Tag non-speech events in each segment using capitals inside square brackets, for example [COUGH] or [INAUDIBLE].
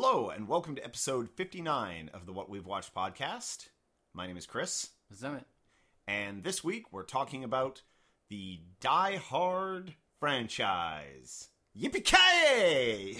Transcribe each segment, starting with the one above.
Hello, and welcome to episode 59 of the What We've Watched podcast. My name is Chris, Zemet. and this week we're talking about the Die Hard franchise. Yippee-ki-yay!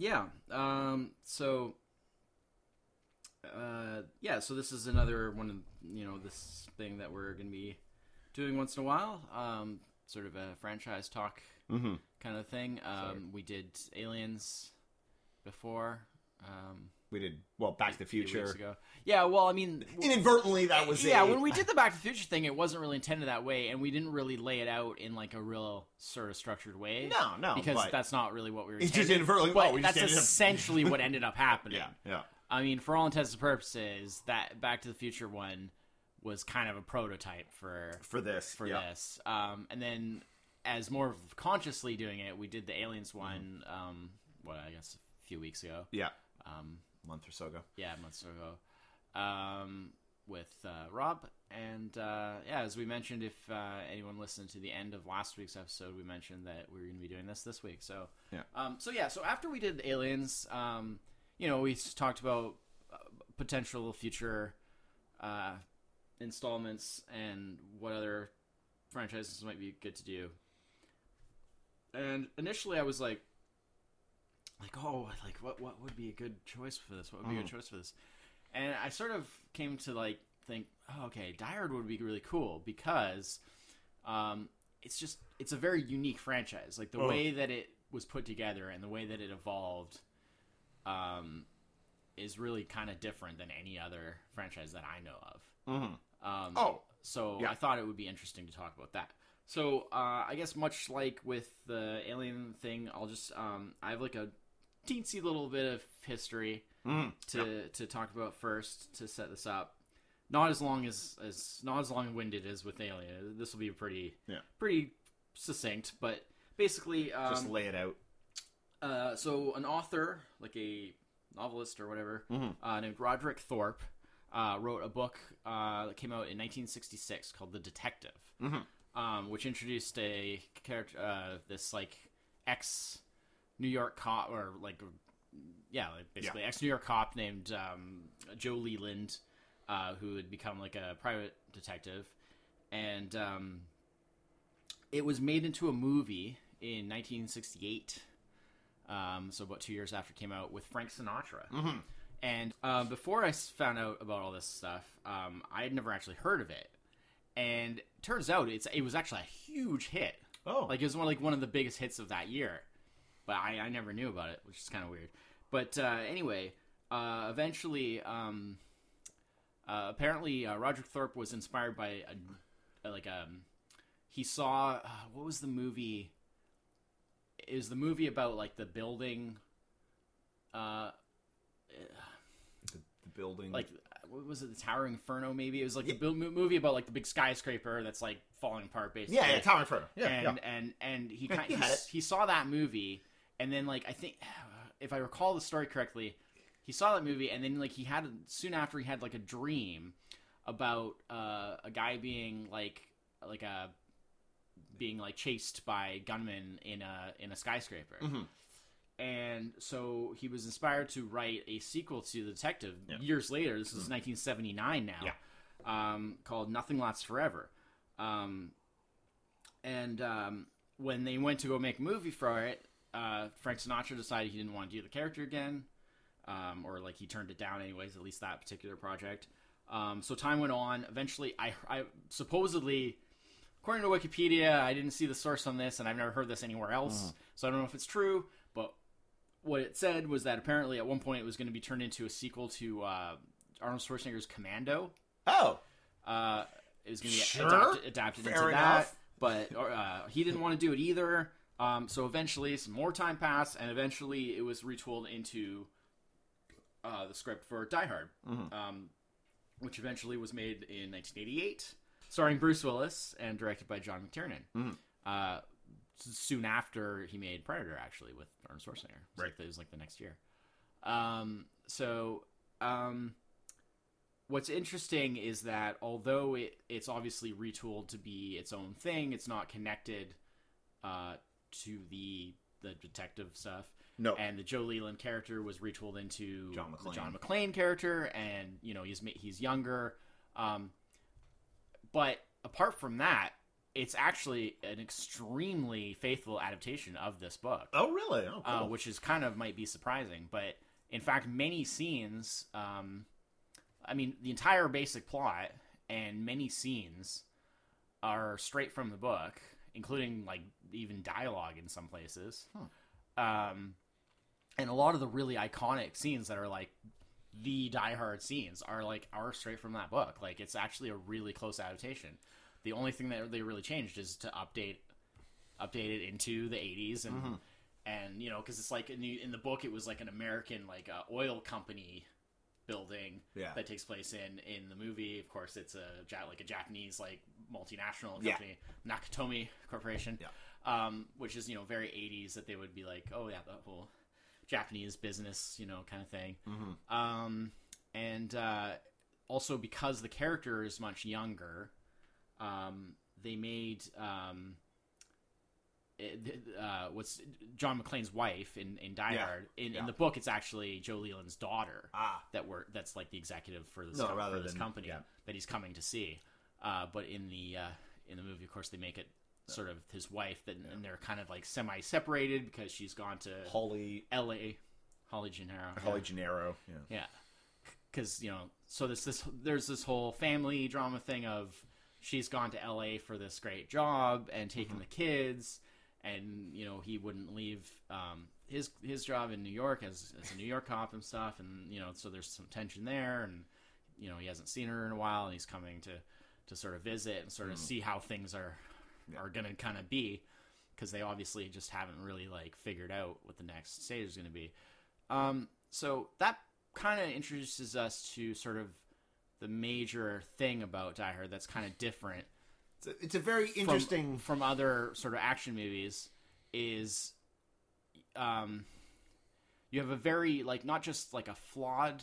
Yeah. Um. So. Uh. Yeah. So this is another one of you know this thing that we're gonna be doing once in a while. Um. Sort of a franchise talk Mm-hmm. kind of thing. Um. We did Aliens before. Um. We did, well, Back to the Future. ago. Yeah. Well, I mean. Inadvertently, that was yeah, a- when we did the Back to the Future thing, it wasn't really intended that way, and we didn't really lay it out in like a real sort of structured way. No, no, because that's not really what we were. It's just inadvertently- But oh, we that's up- essentially what ended up [LAUGHS] happening. Yeah, yeah. I mean, for all intents and purposes, that Back to the Future one was kind of a prototype for For this. for yeah. this. Um, and then, as more consciously doing it, we did the Aliens Mm-hmm. one. Um, what I guess a few weeks ago. Yeah. Um, month or so ago. yeah, months ago, um, with uh, Rob. And uh, yeah, as we mentioned, if uh, anyone listened to the end of last week's episode, we mentioned that we were going to be doing this this week. So Yeah. um, so yeah, so after we did Aliens, um, you know, we talked about uh, potential future uh, installments and what other franchises might be good to do. And initially, I was like, like, oh, like what what would be a good choice for this? What would be a good choice for this? And I sort of came to like think, oh, okay, Die would be really cool because um, it's just it's a very unique franchise. Like the Oh. way that it was put together and the way that it evolved, um, is really kind of different than any other franchise that I know of. Mm-hmm. Um, Oh, so yeah. I thought it would be interesting to talk about that. So uh, I guess much like with the alien thing, I'll just um, I have like a teensy little bit of history mm. to to talk about first to set this up. Not as long as as not as long winded as with Alien. This will be pretty Yeah. pretty succinct, but basically um, just lay it out. uh, so an author, like a novelist or whatever, Mhm. uh, named Roderick Thorpe, uh, wrote a book uh, that came out in 1966 called The Detective, Mhm. um, which introduced a character, uh, this like ex New York cop, or like yeah, like basically ex New York cop named um, Joe Leland, uh, who had become like a private detective, and um, it was made into a movie in 1968. Um, so about two years after it came out with Frank Sinatra. Mm-hmm. And uh, before I found out about all this stuff, um, I had never actually heard of it. And turns out it's it was actually a huge hit. Oh. Like it was one like one of the biggest hits of that year. But I, I never knew about it, which is kind of weird. But uh, anyway, uh, eventually, um, uh, apparently, uh, Roger Thorpe was inspired by a, a like um, he saw uh, what was the movie? Is the movie about like the building, uh, the, the building. like what was it? The Tower Inferno? Maybe it was like the build, movie about like the big skyscraper that's like falling apart. Basically, yeah, yeah, Tower Inferno. Yeah, and yeah. and and he kind he he, had it. he saw that movie, and then like I think [SIGHS] if I recall the story correctly, he saw that movie, and then like he had soon after he had like a dream about uh, a guy being like like a being like chased by gunmen in a in a skyscraper. Mhm. And so he was inspired to write a sequel to The Detective Yeah. years later. This is 1979 now, Yeah. um, called Nothing Lasts Forever. Um, and um, when they went to go make a movie for it, uh, Frank Sinatra decided he didn't want to do the character again, um, or like he turned it down anyways. At least that particular project. Um, so time went on. Eventually, I, I supposedly, according to Wikipedia, I didn't see the source on this, and I've never heard this anywhere else. So I don't know if it's true, but what it said was that apparently at one point it was going to be turned into a sequel to uh, Arnold Schwarzenegger's Commando. oh, Uh, it was going to be Sure. adapted, into enough. that, but uh, he didn't want to do it either. Um, so eventually, some more time passed, and eventually it was retooled into uh, the script for Die Hard. Mhm. Um, which eventually was made in 1988, starring Bruce Willis and directed by John McTiernan. Mhm. Uh, soon after he made Predator, actually, with Arnold Schwarzenegger. It Right. like, it was like the next year. Um, so, um, what's interesting is that although it, it's obviously retooled to be its own thing, it's not connected uh, to the the detective stuff. No. And the Joe Leland character was retooled into John the McClane. John McClane character, and you know he's he's younger. Um, but apart from that, it's actually an extremely faithful adaptation of this book oh, really? Oh, uh, which is kind of might be surprising. But in fact, many scenes, um, I mean, the entire basic plot and many scenes are straight from the book, including like even dialogue in some places. Um, and a lot of the really iconic scenes that are like the Die Hard scenes are like are straight from that book. Like it's actually a really close adaptation. The only thing that they really changed is to update update it into the 80s and Mm-hmm. and you know because it's like in the, in the book it was like an American like uh, oil company building Yeah. that takes place in in the movie. Of course, it's a like a Japanese like multinational Yeah. company, Nakatomi Corporation, Yeah. um, which is you know very 80s that they would be like, oh yeah, the whole Japanese business, you know, kind of thing. Mhm. Um, and uh, also because the character is much younger, um, they made um, uh, what's John McClane's wife in, in Die Yeah, Hard. In, yeah. in the book, it's actually Joe Leland's daughter Ah. that were that's like the executive for this No, com- for this than- company yeah. that he's coming to see. Uh, but in the uh, in the movie, of course, they make it sort of his wife that and they're kind of like semi separated because she's gone to Holly, L.A. Holly Gennero. Holly Gennero. Yeah. Yeah, because you know, so this this there's this whole family drama thing of she's gone to L.A. for this great job and taking the kids, and you know he wouldn't leave um, his his job in New York as as a New York cop and stuff, and you know, so there's some tension there, and you know he hasn't seen her in a while, and he's coming to to sort of visit and sort of see how things are are gonna kind of be because they obviously just haven't really like figured out what the next stage is going to be. Um, so that kind of introduces us to sort of the major thing about Die Hard that's kind of different It's a, it's a very from- interesting. from, other sort of action movies. Is um, you have a very like not just like a flawed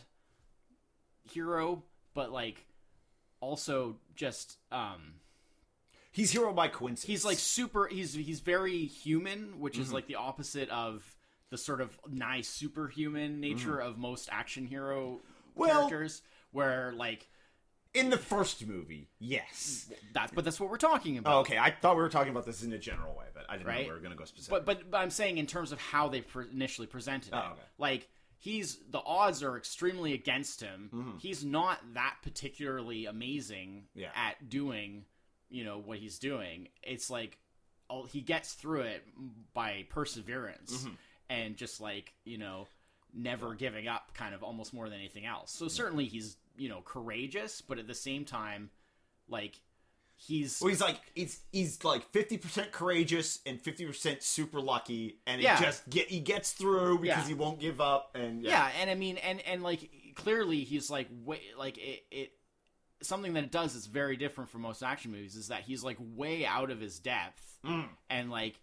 hero, but like also just um he's hero by coincidence. he's like super he's he's very human which Mm-hmm. is like the opposite of the sort of nice superhuman nature of most action hero Mm-hmm. Well- characters where like in the first movie. Yes. that's but that's what we're talking about Oh, okay, I thought we were talking about this in a general way, but I didn't Right. know we were going to go specific. but, but but i'm saying in terms of how they pre- initially presented it Oh, okay. like he's the odds are extremely against him he's not that particularly amazing Mm-hmm. Yeah. at doing you know what he's doing it's like oh, he gets through it by perseverance Mm-hmm. and just like you know never giving up kind of almost more than anything else so certainly he's you know courageous but at the same time like he's Well, he's like he's he's like fifty percent courageous and fifty percent super lucky, and Yeah. he just get he gets through because Yeah. he won't give up. And yeah. yeah, and i mean and and like clearly he's like way like it, it something that it does is very different from most action movies is that he's like way out of his depth Mm. and like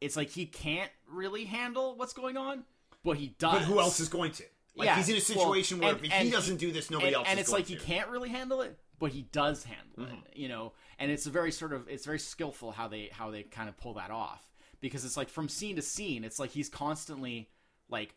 it's like he can't really handle what's going on but he does but who else is going to? Like Yeah, he's in a well, situation where and- if and he he- doesn't do this, nobody and, else. and it's like he to. can't really handle it but he does handle Mm-hmm. it you know and it's a very sort of it's very skillful how they how they kind of pull that off because it's like from scene to scene it's like he's constantly like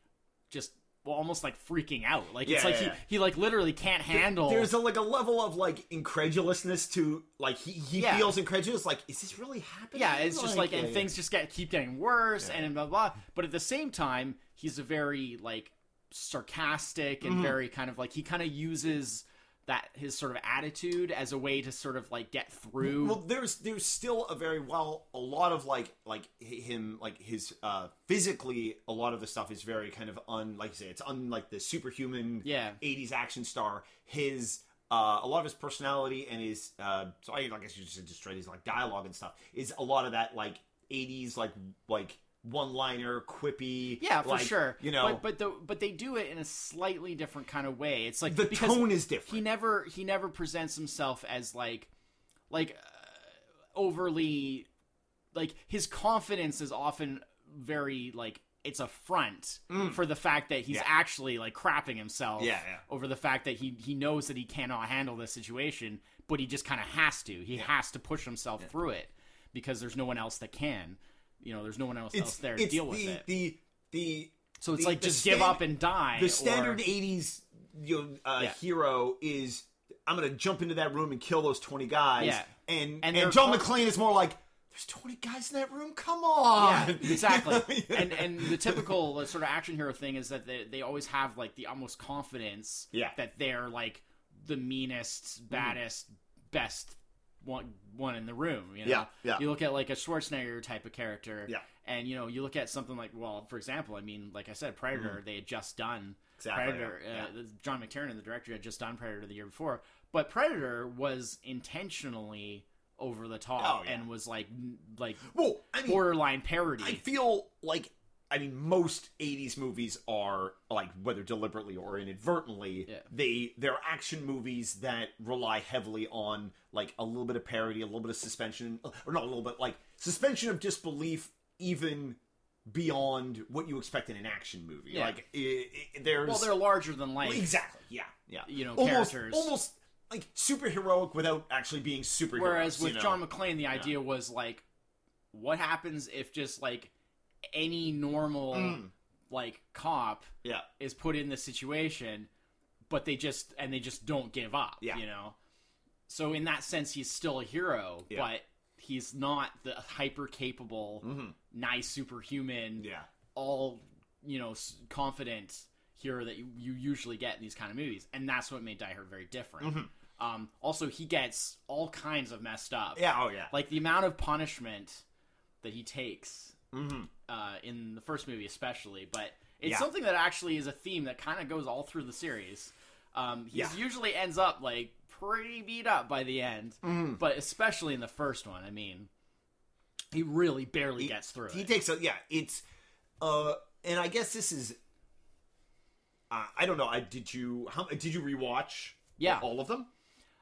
just well, almost like freaking out like it's like yeah, yeah. he he like literally can't handle There's a, like a level of like incredulousness to like he, he Yeah. feels incredulous. Like, is this really happening? yeah it's just like and yeah, things just get keep getting worse and blah blah blah. but at the same time he's a very like sarcastic Mm-hmm. and very kind of like he kind of uses that his sort of attitude as a way to sort of like get through Well, there's there's still a very well a lot of like like him like his uh physically a lot of the stuff is very kind of un like you say it's unlike the superhuman Yeah. 80s action star his uh a lot of his personality and his uh so I, I guess you just said just straight his like dialogue and stuff is a lot of that like 80s like like one-liner, quippy. Yeah, for like, sure. You know, but but the, but they do it in a slightly different kind of way. It's like the tone is different. He never he never presents himself as like like uh, overly like his confidence is often very like it's a front for the fact that he's Mm. Yeah. actually like crapping himself Yeah, yeah. over the fact that he he knows that he cannot handle this situation, but he just kind of has to. He has to push himself through it because there's no one else that can. You know, there's no one else, else there to it's deal with the, it. the the so it's the- like just give up and die. the or- standard 80s you know, uh, Yeah. hero is i'm gonna jump into that room and kill those 20 guys Yeah. and And and, john mcclane is more like there's 20 guys in that room come on Yeah, exactly. [LAUGHS] Yeah. and and the typical uh, sort of action hero thing is that they, they always have like the almost confidence Yeah. that they're like the meanest, baddest, best one one in the room. You know? Yeah, yeah. You look at like a Schwarzenegger type of character. Yeah. And you know, you look at something like, well, for example, I mean, like I said, Predator. They had just done Mm-hmm. Exactly, Predator. yeah, Uh, John McTiernan, the director, had just done Predator the year before, but Predator was intentionally over the top Oh, yeah. and was like like well i mean borderline parody. i feel like i mean most 80s movies are like whether deliberately or inadvertently Yeah. they they're action movies that rely heavily on like a little bit of parody a little bit of suspension or not a little bit like suspension of disbelief even beyond what you expect in an action movie Yeah. like i i there's Well, they're larger than life. exactly yeah yeah you know, almost, characters. almost like super heroic without actually being super Whereas with you know? John McClane, the idea was like, what happens if just like any normal Mm. like cop yeah is put in this situation, but they just and they just don't give up. Yeah. You know. So in that sense, he's still a hero, Yeah. but he's not the hyper capable, nice superhuman, Mm-hmm. yeah all you know confident hero that you, you usually get in these kind of movies and that's what made die hard very different Mm-hmm. um, also he gets all kinds of messed up yeah oh yeah like the amount of punishment that he takes uh, in the first movie especially but it's Yeah. something that actually is a theme that kind of goes all through the series um, he Yeah. usually ends up like pretty beat up by the end but especially in the first one i mean he really barely gets through he it takes a yeah it's uh and i guess this is uh, i don't know i did you how did you rewatch Yeah. all of them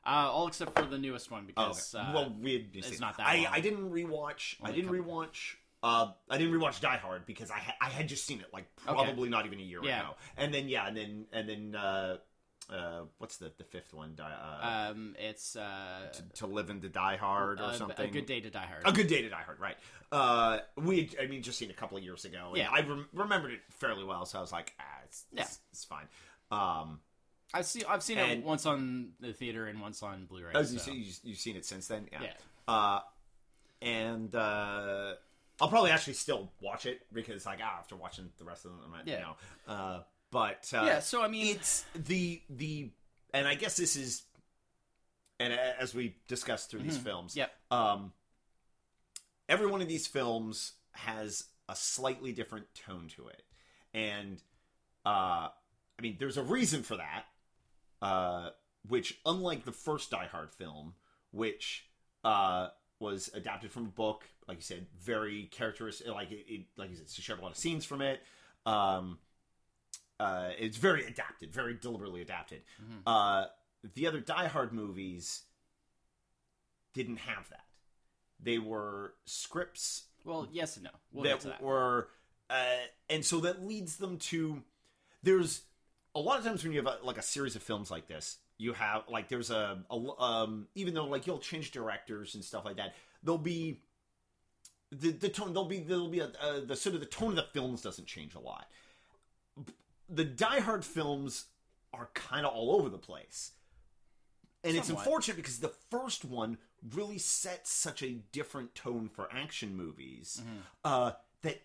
Uh, all except for the newest one because okay. uh, well we it's not that I, long. I didn't rewatch i Only a didn't rewatch uh i didn't rewatch die hard because i ha- i had just seen it like probably not even a year Yeah. ago and then yeah and then and then uh uh what's the the fifth one die uh, um, it's uh, to live and to die hard or something a good day to die hard. A good day to die hard, right? Uh, we, I mean, just seen a couple of years ago. And Yeah. I rem- remembered it fairly well, so I was like, ah, it's, Yeah. it's, it's fine. Um, I've seen I've seen And- it once on the theater and once on Blu-ray. oh, you so- you, you've seen it since then, yeah. Yeah. Uh, and uh, I'll probably actually still watch it because, like, ah, after watching the rest of them, I, Yeah. you know. Uh, but uh, Yeah, so I mean, it's the the, and I guess this is, and as we discussed through these films, Mm-hmm. Yep. um, every one of these films has a slightly different tone to it, and uh, I mean, there's a reason for that. Uh, which, unlike the first Die Hard film, which uh, was adapted from a book, like you said, very characteristic. Like it, it like you said, she shared a lot of scenes from it. Um, uh, it's very adapted, very deliberately adapted. Uh, the other Die Hard movies didn't have that. They were scripts well, yes and no. We'll that that. were, uh, and so that leads them to. There's a lot of times when you have a, like a series of films like this, you have like there's a, a um, even though like you'll change directors and stuff like that, there'll be the the tone. There'll be there'll be a, uh, the sort of the tone of the films doesn't change a lot. The Die Hard films are kind of all over the place. And it's unfortunate because the first one really sets such a different tone for action movies Mm-hmm. uh, that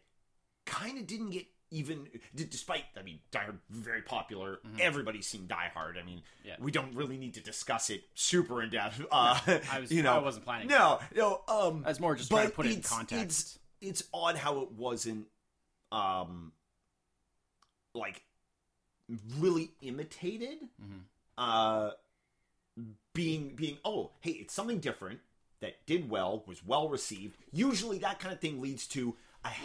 kind of didn't get even, d- despite, I mean, Die Hard, very popular. Everybody's seen Die Hard. I mean, Mm-hmm. Yeah. we don't really need to discuss it super in depth. [LAUGHS] Uh, I was- you know, I wasn't planning No, no. Um, That's more just trying to put it in context. It's, it's odd how it wasn't, um, like, really imitated. Mm-hmm. Uh, being being oh hey it's something different that did well was well received usually that kind of thing leads to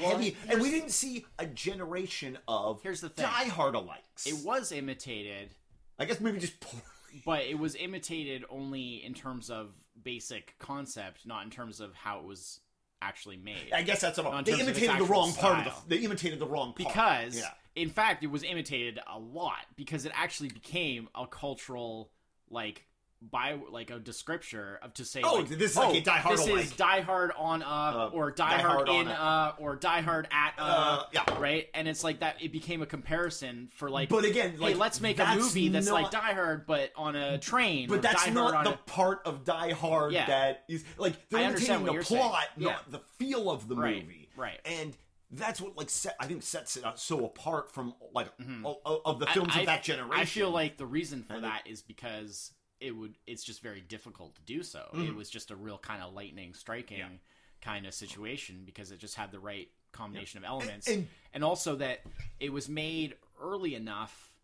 a Well, and we didn't see a generation of Here's the thing. Die Hard alikes. It was imitated, I guess maybe just poorly. but it was imitated only in terms of basic concept, not in terms of how it was actually made. I guess that's about. They imitated the wrong part of the. They imitated the wrong part because yeah. in fact it was imitated a lot because it actually became a cultural like by like a descriptor of to say Oh, like, this is like oh, a Die Hard this is. Die Hard on uh, or Die, Die Hard, Hard in uh or Die Hard at uh, Uh, yeah. right and it's like that it became a comparison for like But again, hey like, let's make a movie that's not- like Die Hard but on a train But that's Die not Hard the on a, part of Die Hard Yeah. that is like they're I understand what the you're saying. plot, Yeah. not the feel of the Right, movie. right. And that's what like set, I think sets it so apart from like o- o- of the films I, of that generation. I feel like the reason for And that is because it would it's just very difficult to do so. It was just a real kind of lightning striking Mm-hmm. Yeah. kind of situation because it just had the right combination of elements. and- And, also that it was made early enough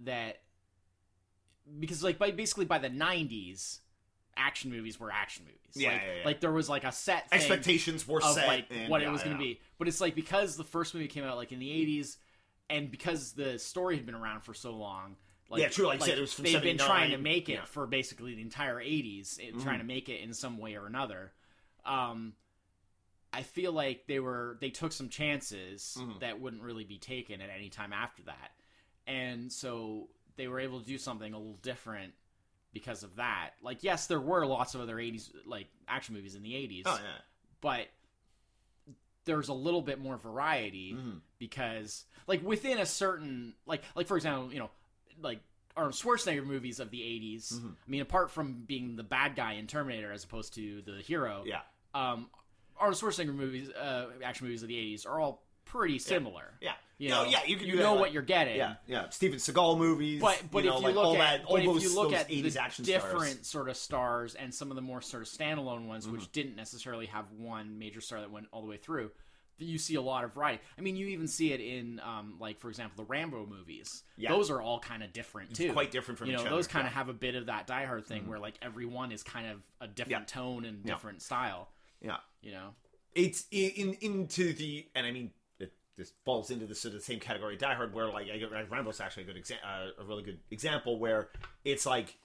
that because like by basically by the 90s action movies were action movies. Yeah, like, yeah, yeah. like there was like a set thing expectations were of set like and- what yeah, it was going to be. But it's like because the first movie came out like in the '80s, and because the story had been around for so long, like, Yeah, true, like you said, it was they've been trying to make it yeah. Mm-hmm. for basically the entire '80s, and trying to make it in some way or another. Um, I feel like they were they took some chances Mm-hmm. that wouldn't really be taken at any time after that, and so they were able to do something a little different because of that. Like, yes, there were lots of other '80s like action movies in the '80s Oh yeah. but there's a little bit more variety Mm-hmm. because like within a certain like like for example you know like Arnold Schwarzenegger movies of the 80s Mm-hmm. I mean apart from being the bad guy in Terminator as opposed to the hero Yeah. um Arnold Schwarzenegger movies uh action movies of the 80s are all pretty similar Yeah. you No, know yeah, you can you do that, know like- what you're getting Yeah, yeah. Steven Seagal movies, but but you know, if you like look all at that, all but those, if you look at the different stars. sort of stars and some of the more sort of standalone ones, Mm-hmm. which didn't necessarily have one major star that went all the way through, you see a lot of variety. I mean, you even see it in um, like for example the Rambo movies. Yeah. Those are all kind of different too. quite different from you each know other, those kind of yeah. Mm-hmm. have a bit of that Die Hard thing where like every one is kind of a different tone and different style. Yeah. You know. it's in, in into the and I mean it, this falls into the sort of the same category Die Hard where like I, I- Rambo's actually a good exa- uh, a really good example where it's like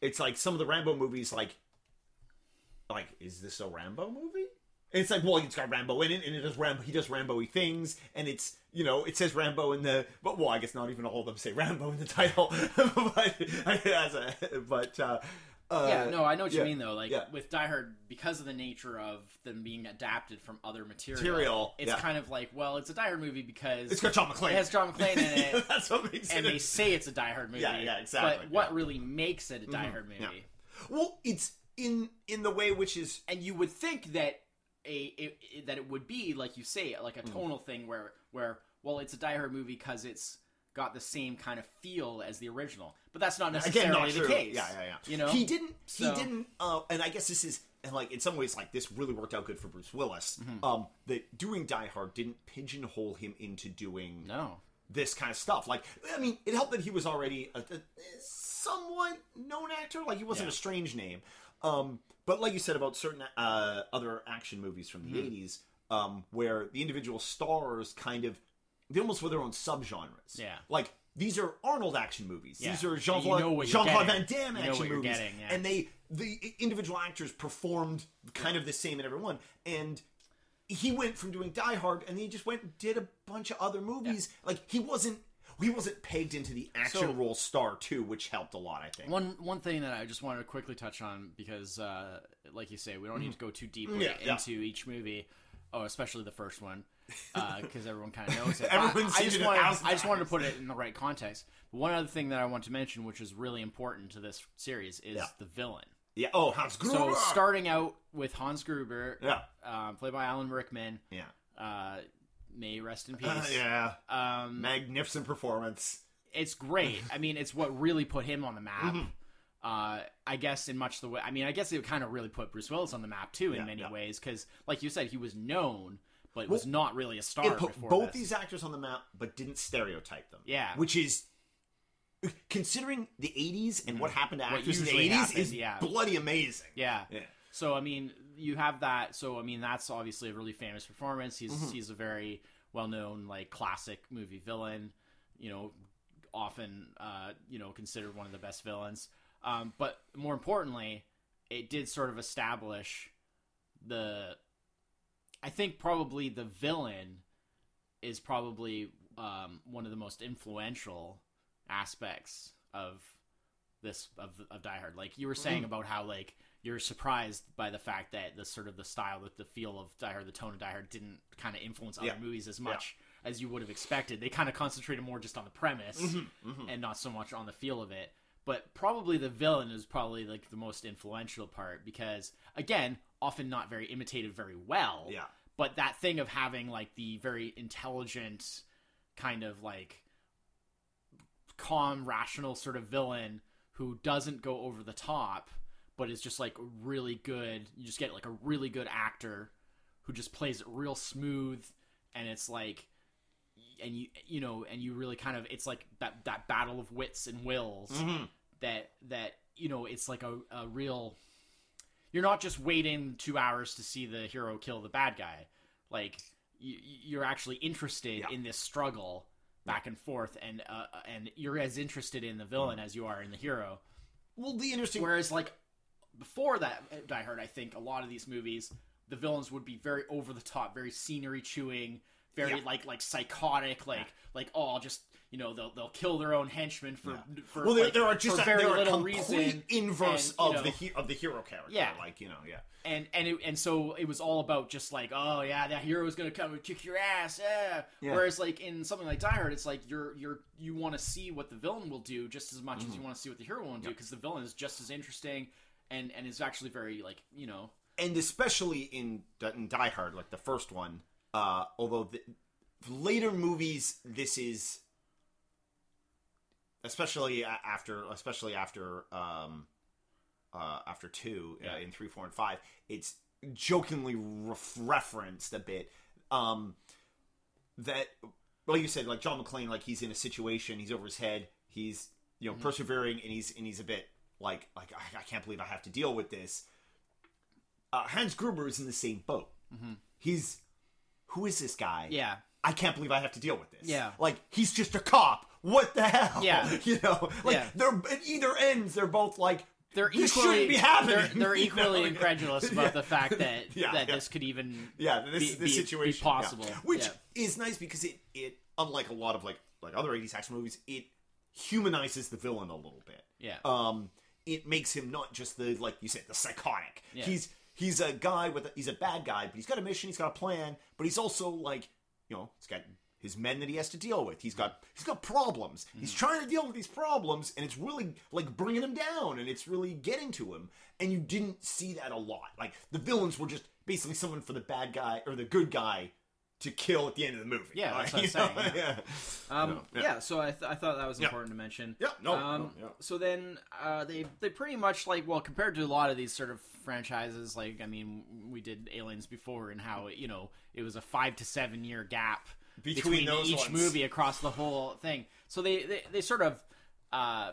it's like some of the Rambo movies like like is this a Rambo movie? And it's like well it's got Rambo in it and it does Rambo he does Rambo-y things and it's you know it says Rambo in the but well I guess not even all of them say Rambo in the title [LAUGHS] but as a but uh, uh, yeah, no, I know what yeah, you mean though. Like yeah. with Die Hard, because of the nature of them being adapted from other material, Material, it's yeah. kind of like, well, it's a Die Hard movie because it's got John McClane it has John McClane in it, [LAUGHS] that's what makes and it they say it's a Die Hard movie. Yeah, yeah, exactly, But what. Mm-hmm. really makes it a Die Hard movie? Well, it's in in the way which is And you would think that a, a that it would be like you say, like a Mm. tonal thing where where well, it's a Die Hard movie because it's got the same kind of feel as the original, but that's not necessarily again not the true. case. Yeah, yeah, yeah. You know, he didn't. So- He didn't. Uh, and I guess this is and like in some ways like this really worked out good for Bruce Willis. Mm-hmm. Um, that doing Die Hard didn't pigeonhole him into doing No, this kind of stuff. Like, I mean, it helped that he was already a, a somewhat known actor. Like, he wasn't Yeah. a strange name. Um, but like you said about certain uh, other action movies from Mm-hmm. the '80s, um, where the individual stars kind of they almost were their own subgenres. Yeah. like. These are Arnold action movies. These Yeah. are Jean Claude Jean Claude Van. Damme You know action movies, getting, yeah. and they the individual actors performed kind of the same in every one. And he went from doing Die Hard, and then he just went and did a bunch of other movies. Like he wasn't he wasn't pegged into the action So- role star too, which helped a lot. I think. One one thing that I just wanted to quickly touch on because, uh, like you say, we don't need to go too deeply. Yeah, yeah. into each movie. Oh, especially the first one, because everyone kind of knows it. [LAUGHS] But Everyone's I seen just it wanted, I just wanted to put it in the right context. But one other thing that I want to mention, which is really important to this series, is Yeah. the villain. yeah. Oh, Hans Gruber. So starting out with Hans Gruber, Yeah. um, played by Alan Rickman. Yeah. Uh, may rest in [LAUGHS] peace. Uh, yeah. Um, Magnificent performance. it's great. I mean, it's what really put him on the map. Mm-hmm. Uh, I guess in much the way. I mean, I guess it kind of really put Bruce Willis on the map too in Yeah, many yeah. ways because, like you said, he was known, but was not really a star It put both this. these actors on the map, but didn't stereotype them. Yeah. Which is. Considering the '80s and what happened to actors in the '80s happened, is yeah. bloody amazing. Yeah. Yeah. So I mean, you have that. So I mean, that's obviously a really famous performance. He's Mm-hmm. he's a very well known like classic movie villain. You know, often uh, you know considered one of the best villains. Um, but more importantly, it did sort of establish the. I think probably the villain is probably um, one of the most influential aspects of this of, of Die Hard. Like you were saying Mm. about how like you're surprised by the fact that the sort of the style, that the feel of Die Hard, the tone of Die Hard didn't kind of influence other Yeah. movies as much as you would have expected. They kind of concentrated more just on the premise Mm-hmm, and not so much on the feel of it. But probably the villain is probably like the most influential part because again, often not very imitated very well. Yeah. But that thing of having like the very intelligent kind of like calm, rational sort of villain who doesn't go over the top, but is just like really good. You just get like a really good actor who just plays it real smooth, and it's like, and you you know, and you really kind of it's like that that battle of wits and wills Mm-hmm. that that you know it's like a, a real. You're not just waiting two hours to see the hero kill the bad guy, like you, you're actually interested Yeah. in this struggle back and forth, and uh, and you're as interested in the villain as you are in the hero. Well, the interesting Whereas, like before that Die Hard, I think a lot of these movies, the villains would be very over the top, very scenery chewing, very Yeah. like like psychotic, like like oh, I'll just you know they'll they'll kill their own henchmen for for well, there, like, there are just a, very are little complete reason inverse and, of know, the he, of the hero character. Yeah. like you know, yeah. and and it, and so it was all about just like oh yeah that hero is gonna come and kick your ass yeah. Yeah. whereas like in something like Die Hard it's like you're you're you want to see what the villain will do just as much Mm-hmm. as you want to see what the hero will do because the villain is just as interesting and and is actually very like you know and especially in, in Die Hard, like the first one. Uh, although the later movies, this is especially after, especially after, um, uh, after two uh, in three, four, and five, it's jokingly ref- referenced a bit. Um, that, like you said, like John McClane, like he's in a situation, he's over his head, he's you know persevering, and he's and he's a bit like like I, I can't believe I have to deal with this uh, Hans Gruber is in the same boat. He's who is this guy? yeah I can't believe I have to deal with this. Yeah. like he's just a cop. What the hell? Yeah. [LAUGHS] you know, like Yeah. they're at either ends. They're both like they're this equally shouldn't be happening. they're, they're [LAUGHS] equally incredulous about Yeah. the fact that [LAUGHS] Yeah, that yeah. this could even Yeah, this be, is situation be possible yeah. which is nice because it it unlike a lot of like like other '80s action movies, it humanizes the villain a little bit. Yeah. Um, it makes him not just the like you said the psychotic. Yeah. He's he's a guy with a, he's a bad guy, but he's got a mission, he's got a plan, but he's also like you know he's got his men that he has to deal with. He's got he's got problems. He's Mm-hmm. trying to deal with these problems, and it's really like bringing him down, and it's really getting to him. And you didn't see that a lot. Like the villains were just basically someone for the bad guy or the good guy to kill at the end of the movie. Yeah, that's what I'm saying, yeah. Um, Yeah. yeah. so I, th- I thought that was important to mention. Yeah, no, Um, no. So then uh, they they pretty much like well compared to a lot of these sort of franchises, like I mean we did Aliens before and how you know it was a five to seven year gap Between those each ones. movie across the whole thing. So they they, they sort of. Uh,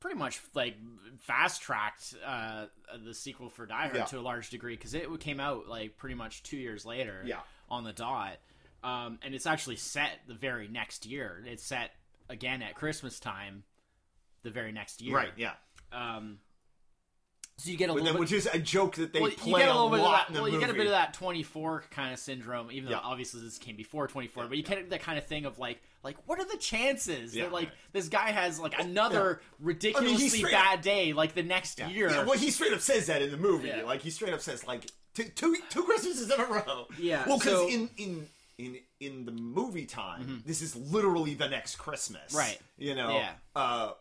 Pretty much like fast tracked uh, the sequel for Die Hard Yeah. to a large degree because it came out like pretty much two years later Yeah. on the dot. Um, and it's actually set the very next year. It's set again at Christmas time, the very next year. Right, yeah. Um, so you get a But little bit. which is a joke that they well, play you get a little bit of that. in the Well, you movie. get a bit of that twenty-four kind of syndrome, even Yeah. though obviously this came before twenty-four. But you get that kind of thing of like, like what are the chances Yeah, that like right. this guy has like another ridiculously straight bad day like the next Yeah. year? Yeah, well, he straight up says that in the movie. Yeah. Like he straight up says like two two Christmases in a row. Yeah, Well, because so- in in in in the movie time, this is literally the next Christmas. Right. You know. Yeah. Uh,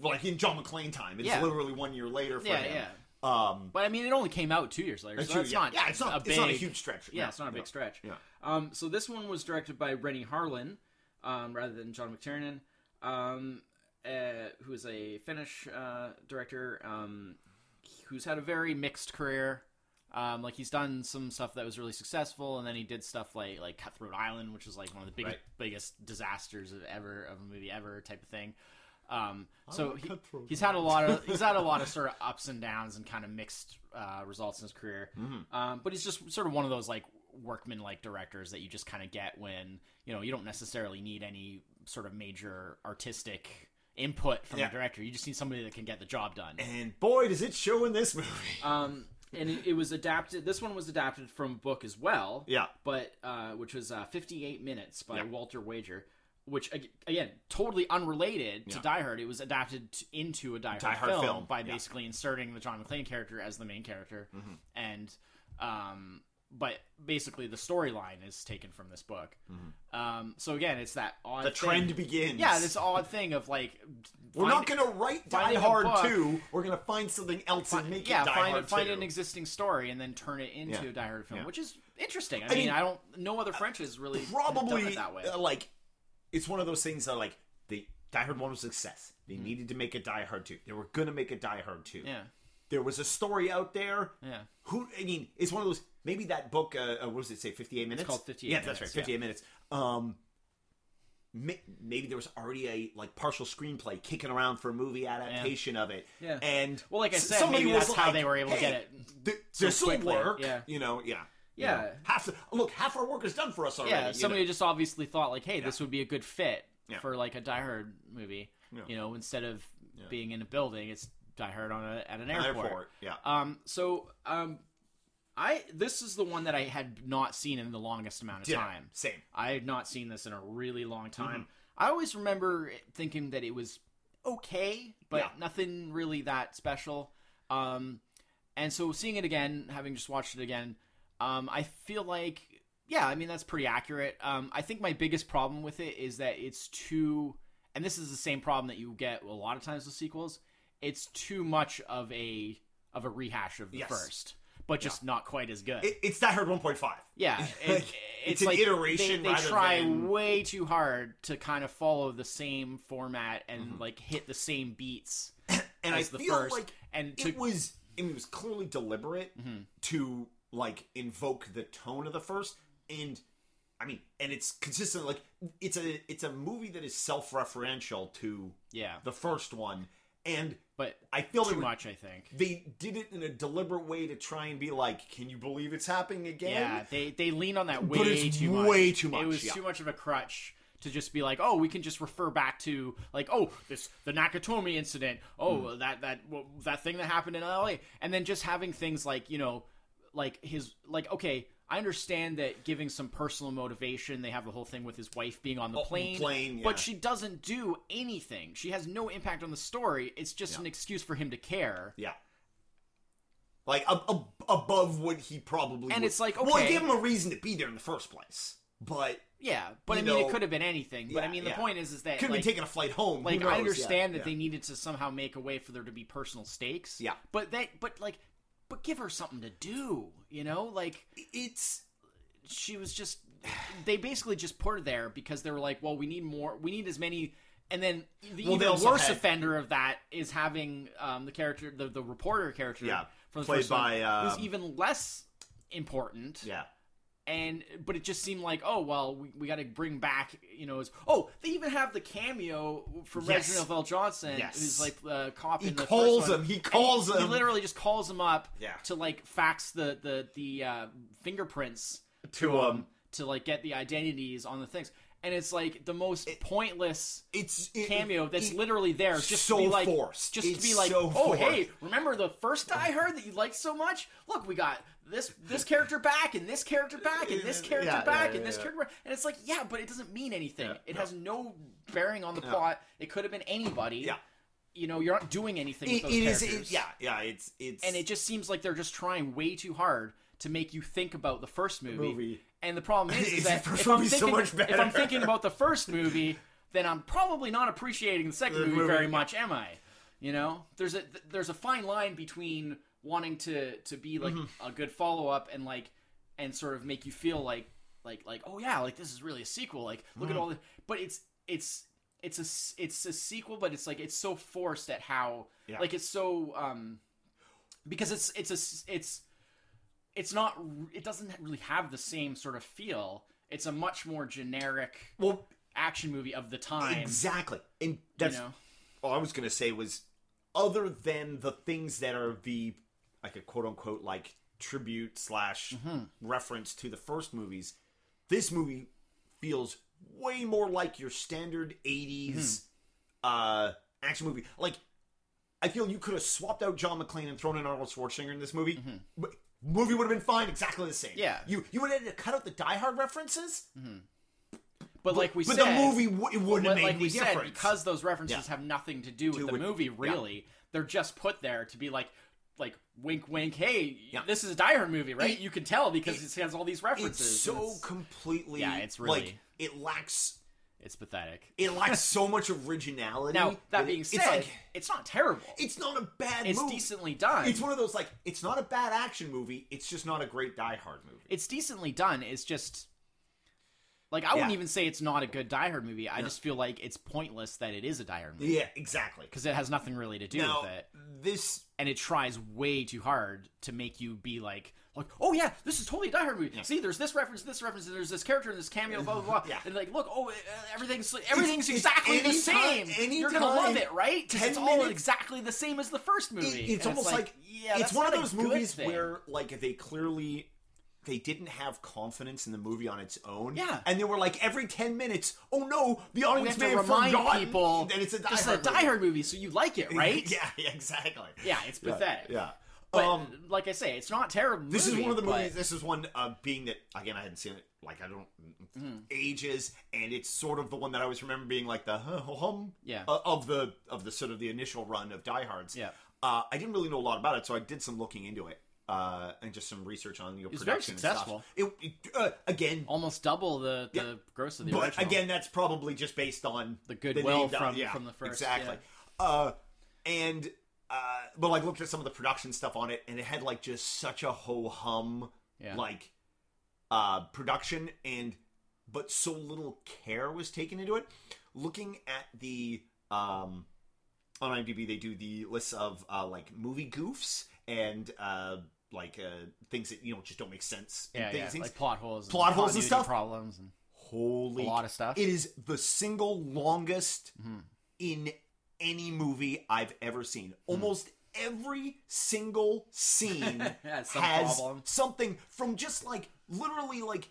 like in John McClane time, it's Yeah. literally one year later for Yeah, him. yeah. Um, But I mean, it only came out two years later, so that's yeah. not Yeah, it's not- a it's big, not a huge stretch. Yeah, No, it's not a big no. stretch. Yeah. Um, so this one was directed by Renny Harlin, um, rather than John McTiernan, um, uh, who is a Finnish uh, director um, who's had a very mixed career. Um, like he's done some stuff that was really successful, and then he did stuff like like Cutthroat Island, which is like one of the biggest Right. biggest disasters of ever of a movie ever type of thing. Um, so he, he's had a lot of he's had a lot of [LAUGHS] sort of ups and downs and kind of mixed uh, results in his career. Um, but he's just sort of one of those like workman like directors that you just kind of get when you know you don't necessarily need any sort of major artistic input from Yeah. the director. You just need somebody that can get the job done. And boy, does it show in this movie. Um, and it, it was adapted. This one was adapted from a book as well. Yeah. but uh, which was uh, 58 minutes by Yeah. Walter Wager. Which again, totally unrelated to Yeah. Die Hard. It was adapted into a Die Hard, Die Hard film, film, by yeah. basically inserting the John McClane character as the main character, Mm-hmm. and um, but basically the storyline is taken from this book. Um, so again, it's that odd Mm-hmm. the thing- trend begins. Yeah, this odd thing of like We're find- not going to write Die Hard 2. We're going to find something else and make yeah, it Die find Hard find 2. an existing story and then turn it into Yeah. a Die Hard film, Yeah. which is interesting. I, mean, mean, I don't. No other franchise really have done Probably, it that way. uh, like, it's one of those things that, like, the Die Hard 1 was a success. They Mm. needed to make a Die Hard 2. They were going to make a Die Hard 2. yeah, There was a story out there. yeah. Who, I mean, it's one of those, maybe that book, uh, uh, what does it say, 58 minutes? called 58 Yeah, that's right, Minutes, yeah. 58 minutes. Um, maybe there was already a like partial screenplay kicking around for a movie adaptation of it. Yeah. And Well, like I said, somebody maybe was that's how like, they were able to get it th- so this will work. Yeah. You know, yeah. You Yeah. know, half the, look, half our work is done for us already. Yeah, somebody know. just obviously thought like, hey, this would be a good fit Yeah. for like a Die Hard movie. Yeah. You know, instead of being in a building, it's Die Hard on a, at an An airport. airport, Yeah. Um, so um, I this is the one that I had not seen in the longest amount of Yeah, time. Same. I had not seen this in a really long time. Mm-hmm. I always remember thinking that it was okay, but Yeah. nothing really that special. Um, and so seeing it again, having just watched it again, um, I feel like, yeah, I mean, that's pretty accurate. Um, I think my biggest problem with it is that it's too, and this is the same problem that you get a lot of times with sequels, it's too much of a of a rehash of the Yes. first, but just not quite as good. It, it's Die Hard 1.5. Yeah, [LAUGHS] it, Like, it's, it's an like iteration They, they try than- way too hard to kind of follow the same format and Mm-hmm. like hit the same beats [CLEARS THROAT] and as I the feel first. like and to it was it was clearly deliberate to like invoke the tone of the first and I mean and it's consistent like it's a it's a movie that is self-referential to yeah, the first one and but I feel too they, were- much, I think. they did it in a deliberate way to try and be like can you believe it's happening again Yeah, they they lean on that way too much. way too much, It was yeah. too much of a crutch to just be like, oh, we can just refer back to like, oh, this the Nakatomi incident. Oh, Hmm. that that that thing that happened in L.A. And then just having things like you know, like his like okay. I understand that giving some personal motivation, they have the whole thing with his wife being on the Oh, plane, plane, yeah. but she doesn't do anything. She has no impact on the story. It's just an excuse for him to care. yeah like ab- ab- above what he probably And would- it's like, well it gave him a reason to be there in the first place but Yeah, but I mean, know, it could have been anything. But I mean, the yeah. point is, is that could have like, been taking a flight home like knows? I Yeah, understand that yeah. they needed to somehow make a way for there to be personal stakes. Yeah. but they, but like, but give her something to do. You know, like it's she was just. They basically just put her there because they were like, well, we need more. We need as many. And then the Well, even worse had- offender of that is having um, the character, the, the reporter character, Yeah, from the played first one, by, um, who's even less important yeah and but it just seemed like oh well we, we got to bring back you know it's, oh they even have the cameo from Yes. Reginald VelJohnson Yes. who's like the cop He in the calls him, he And calls he, him. literally just calls him up Yeah. to like fax the the the uh, fingerprints To, um, to like get the identities on the things and it's like the most pointless it's it, cameo that's it- literally there just so to be like forced. just to be like so oh forced." hey remember the first I heard that you liked so much look we got this this character back and this character back and this [LAUGHS] character Yeah, back yeah, and this character back. and it's like yeah but it doesn't mean anything it no. has no bearing on the plot it could have been anybody Yeah. you know you're not doing anything with it, those it is it, yeah yeah it's it's and it just seems like they're just trying way too hard to make you think about the first movie. Movie. And the problem is, [LAUGHS] is that if I'm, so thinking, much if I'm thinking about the first movie, then I'm probably not appreciating the second The movie, movie, very much, am I? You know, there's a there's a fine line between wanting to to be like Mm-hmm. a good follow up and like and sort of make you feel like like like oh yeah, like this is really a sequel. Like look Mm-hmm. at all the, but it's it's it's a it's a sequel, but it's like it's so forced at how Yeah. like it's so um because it's it's a it's it's not it doesn't really have the same sort of feel. It's a much more generic well action movie of the time. exactly and that's you know, all I was gonna say was, other than the things that are the like a quote unquote like tribute slash mm-hmm. reference to the first movies, this movie feels way more like your standard '80s mm-hmm. uh, action movie. Like, I feel you could have swapped out John McClane and thrown in Arnold Schwarzenegger in this movie. Mm-hmm. But movie would have been fine, exactly the same. Yeah. you you would have had to cut out the Die Hard references. But like we but said, the movie w- it wouldn't but like any we said, because those references Yeah. have nothing to do with Do the movie. yeah. Really, they're just put there to be like, like wink, wink. Hey, Yeah. this is a Die Hard movie, right? It- you can tell because it, has all these references. it's so it's, completely Yeah, it's really- like it lacks it's pathetic. it lacks [LAUGHS] so much originality. Now that it- being it's said, like- it's not terrible. it's not a bad It's movie. decently done. It's one of those like it's not a bad action movie. It's just not a great Die Hard movie. it's decently done. It's just like I wouldn't even say it's not a good Die Hard movie. I just feel like it's pointless that it is a Die Hard movie yeah, exactly. because it has nothing really to do Now with it, this and it tries way too hard to make you be like. Like, oh yeah, this is totally a Die Hard movie. See, there's this reference, this reference, and there's this character and this cameo, blah blah blah. [LAUGHS] Yeah. And like, look, oh, uh, everything's everything's it's exactly the anytime- same. You're gonna anytime, love it, right? 'Cause 10 it's all minutes- exactly the same as the first movie. It- it's And almost like, yeah, it's one of those movies thing. where like they clearly they didn't have confidence in the movie on its own. Yeah. and they were like every ten minutes, oh no, the audience may to have remind forgotten people that it's a Die, Hard, a Die movie. Hard movie, so you like it, right? [LAUGHS] yeah, yeah, exactly. Yeah, it's pathetic. Yeah. But um, like I say, it's not terrible. this is one of the but- movies. This is one uh, being that again I hadn't seen it like I don't Mm-hmm. ages, and it's sort of the one that I always remember being like the [LAUGHS] huh, hum Yeah. uh, of the of the sort of the initial run of Die Hard's. Yeah. uh, I didn't really know a lot about it, so I did some looking into it uh, and just some research on you know, was very production and successful. stuff. It, it, uh, again, almost double the, the Yeah. gross of the but original. again, that's probably just based on The goodwill down- from- yeah, from the first, Exactly. Uh, and uh, but like looked at some of the production stuff on it, and it had like just such a ho hum Yeah. like uh, production, and but so little care was taken into it. Looking at the um, on IMDb, they do the lists of uh, like movie goofs and uh, like uh, things that you know just don't make sense. and yeah, things, yeah, things. like plot holes, and plot holes and stuff. problems, and Holy, a lot of stuff. It is the single longest Mm-hmm. in any movie I've ever seen. Hmm. Almost every single scene [LAUGHS] Has some has problem. something from just like literally like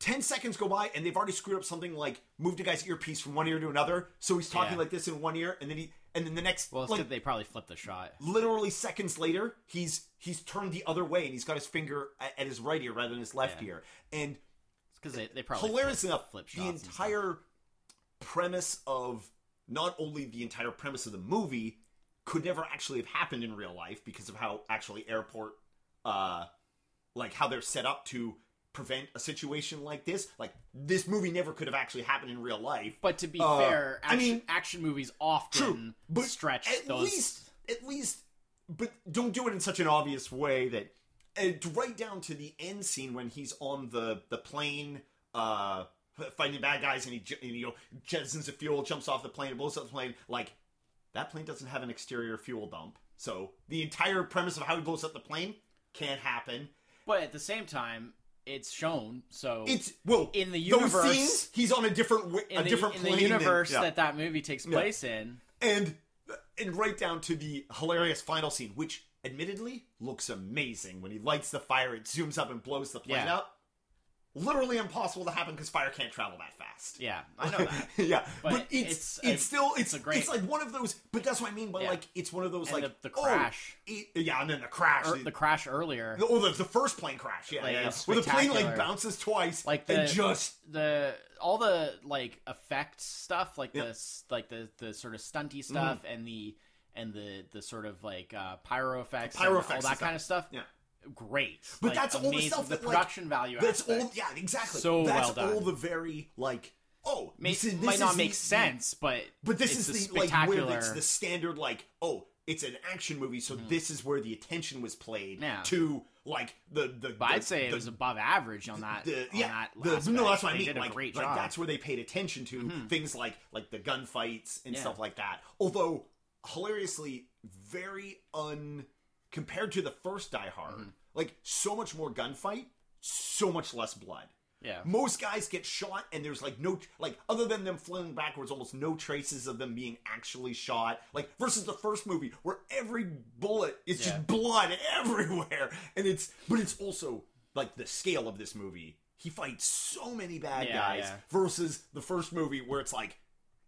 10 seconds go by and they've already screwed up something like moved a guy's earpiece from one ear to another. So he's talking Yeah. like this in one ear and then he and then the next well, like they probably flipped the shot. literally seconds later he's he's turned the other way and he's got his finger at, at his right ear rather than his left Yeah. ear. And because they, they probably hilarious flip, enough, flip the entire premise of not only the entire premise of the movie could never actually have happened in real life because of how actually airport, uh, like how they're set up to prevent a situation like this. Like this movie never could have actually happened in real life. But to be Uh, fair, I action, mean- action movies often True, stretch at those. least, at least, but don't do it in such an obvious way that, uh, right down to the end scene when he's on the the plane, uh, fighting bad guys, and he and, you know jettisons the fuel, jumps off the plane, and blows up the plane. Like that plane doesn't have an exterior fuel dump, so the entire premise of how he blows up the plane can't happen. But at the same time, it's shown. So It's well In the those universe- scenes, he's on a different wi- a the, different in plane the than- universe yeah. that that movie takes place in, and and right down to the hilarious final scene, which admittedly looks amazing when he lights the fire, it zooms up and blows the plane Yeah. up. Literally impossible to happen because fire can't travel that fast. yeah, I know that. [LAUGHS] yeah, but, But it's it's it's, a- still it's it's a great- it's like one of those. But that's what I mean by Yeah. like it's one of those And like the- the oh, crash. it- yeah, and then the crash. The crash earlier, oh, the, the first plane crash. Yeah, Like, yeah, where the plane like bounces twice, Like and the- just the all the like effect stuff, like Yeah. the like the the sort of stunty stuff, and the and the the sort of like uh, pyro effects, Pyro and effects all and that kind of stuff. yeah. Great, But Like, that's all the amazing. stuff the that, like, production value. That's aspect. all. Yeah, exactly. So that's well done. all the very like. Oh, May, this is, this might not make the- sense, but But this is the like where spectacular. it's the standard like oh it's an action movie so this is where the attention was played Mm-hmm. Yeah. to like the the. But the- I'd say it was above average on that. the, on yeah, that the, no, that's what I mean. Like, great like that's where they paid attention to things like like the gunfights and Yeah. stuff like that. Although hilariously, very un compared to the first Die Hard, Mm-hmm. like so much more gunfight, so much less blood. Yeah. Most guys get shot, and there's like no like other than them flailing backwards, almost no traces of them being actually shot. Like versus the first movie where every bullet is Yeah. just blood [LAUGHS] everywhere, and it's but it's also like the scale of this movie. He fights so many bad Yeah, guys yeah. versus the first movie where it's like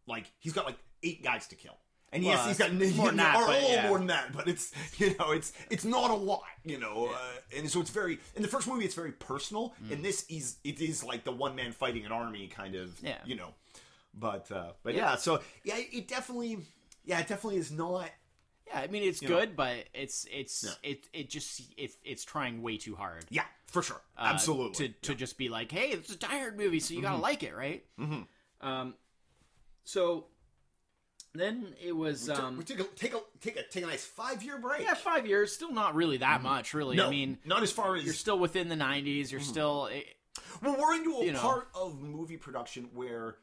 like he's got like eight guys to kill. And yes, Well, he's got more than that, or a but little yeah. more than that, but it's you know it's it's not a lot, you know, uh, and so it's very in the first movie it's very personal. In this is it is like the one man fighting an army kind of, Yeah. you know, but uh, but yeah. so yeah, it definitely yeah it definitely is not Yeah, I mean it's know. good, but it's it's Yeah. it it just it, it's trying way too hard. yeah for sure uh, absolutely to to just be like, hey, it's a Die Hard movie, so you gotta like it, right? Mm-hmm. Um, so then it was um, we took a take a take a take a nice five year break. yeah, five years, still not really that mm. much, really. no, I mean, not as far as you're still within the '90s. You're mm. still it, Well, we're into a You know. part of movie production where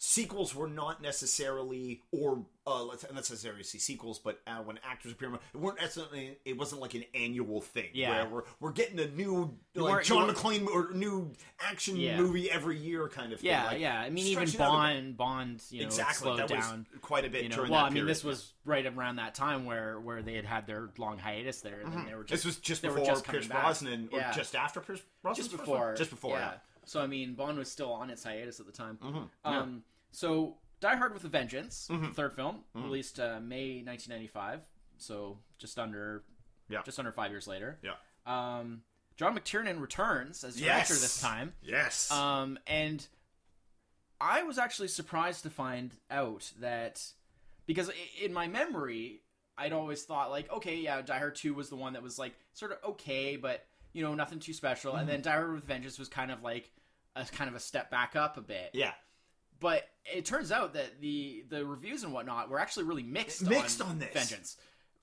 sequels were not necessarily, or uh, let's not necessarily see sequels, but uh, when actors appear, it weren't necessarily. It wasn't like an annual thing. Yeah. where we're we're getting a new like John McClane or new action Yeah. movie every year kind of thing. yeah, Like, yeah. I mean, even stretch it out a bit. Bond, Bond, you know, exactly slowed that down. was quite a bit You know, during well, I mean, this was right around that time where where they had had their long hiatus there, and then they were just this was just before just Pierce back. Brosnan, or Yeah. just after Pierce Brosnan. just before, just before. yeah. So I mean, Bond was still on its hiatus at the time. Mm-hmm. Um, so Die Hard with a Vengeance, the third film, released uh, May 1995, so just under, Yeah. just under five years later. Yeah. Um, John McTiernan returns as Yes. director this time, Yes. um, and I was actually surprised to find out that because in my memory, I'd always thought like, okay, yeah, Die Hard Two was the one that was like sort of okay, but you know, nothing too special, and then Die Hard with Vengeance was kind of like a kind of a step back up a bit. yeah. But it turns out that the the reviews and whatnot were actually really mixed. Mixed on, on this. Vengeance.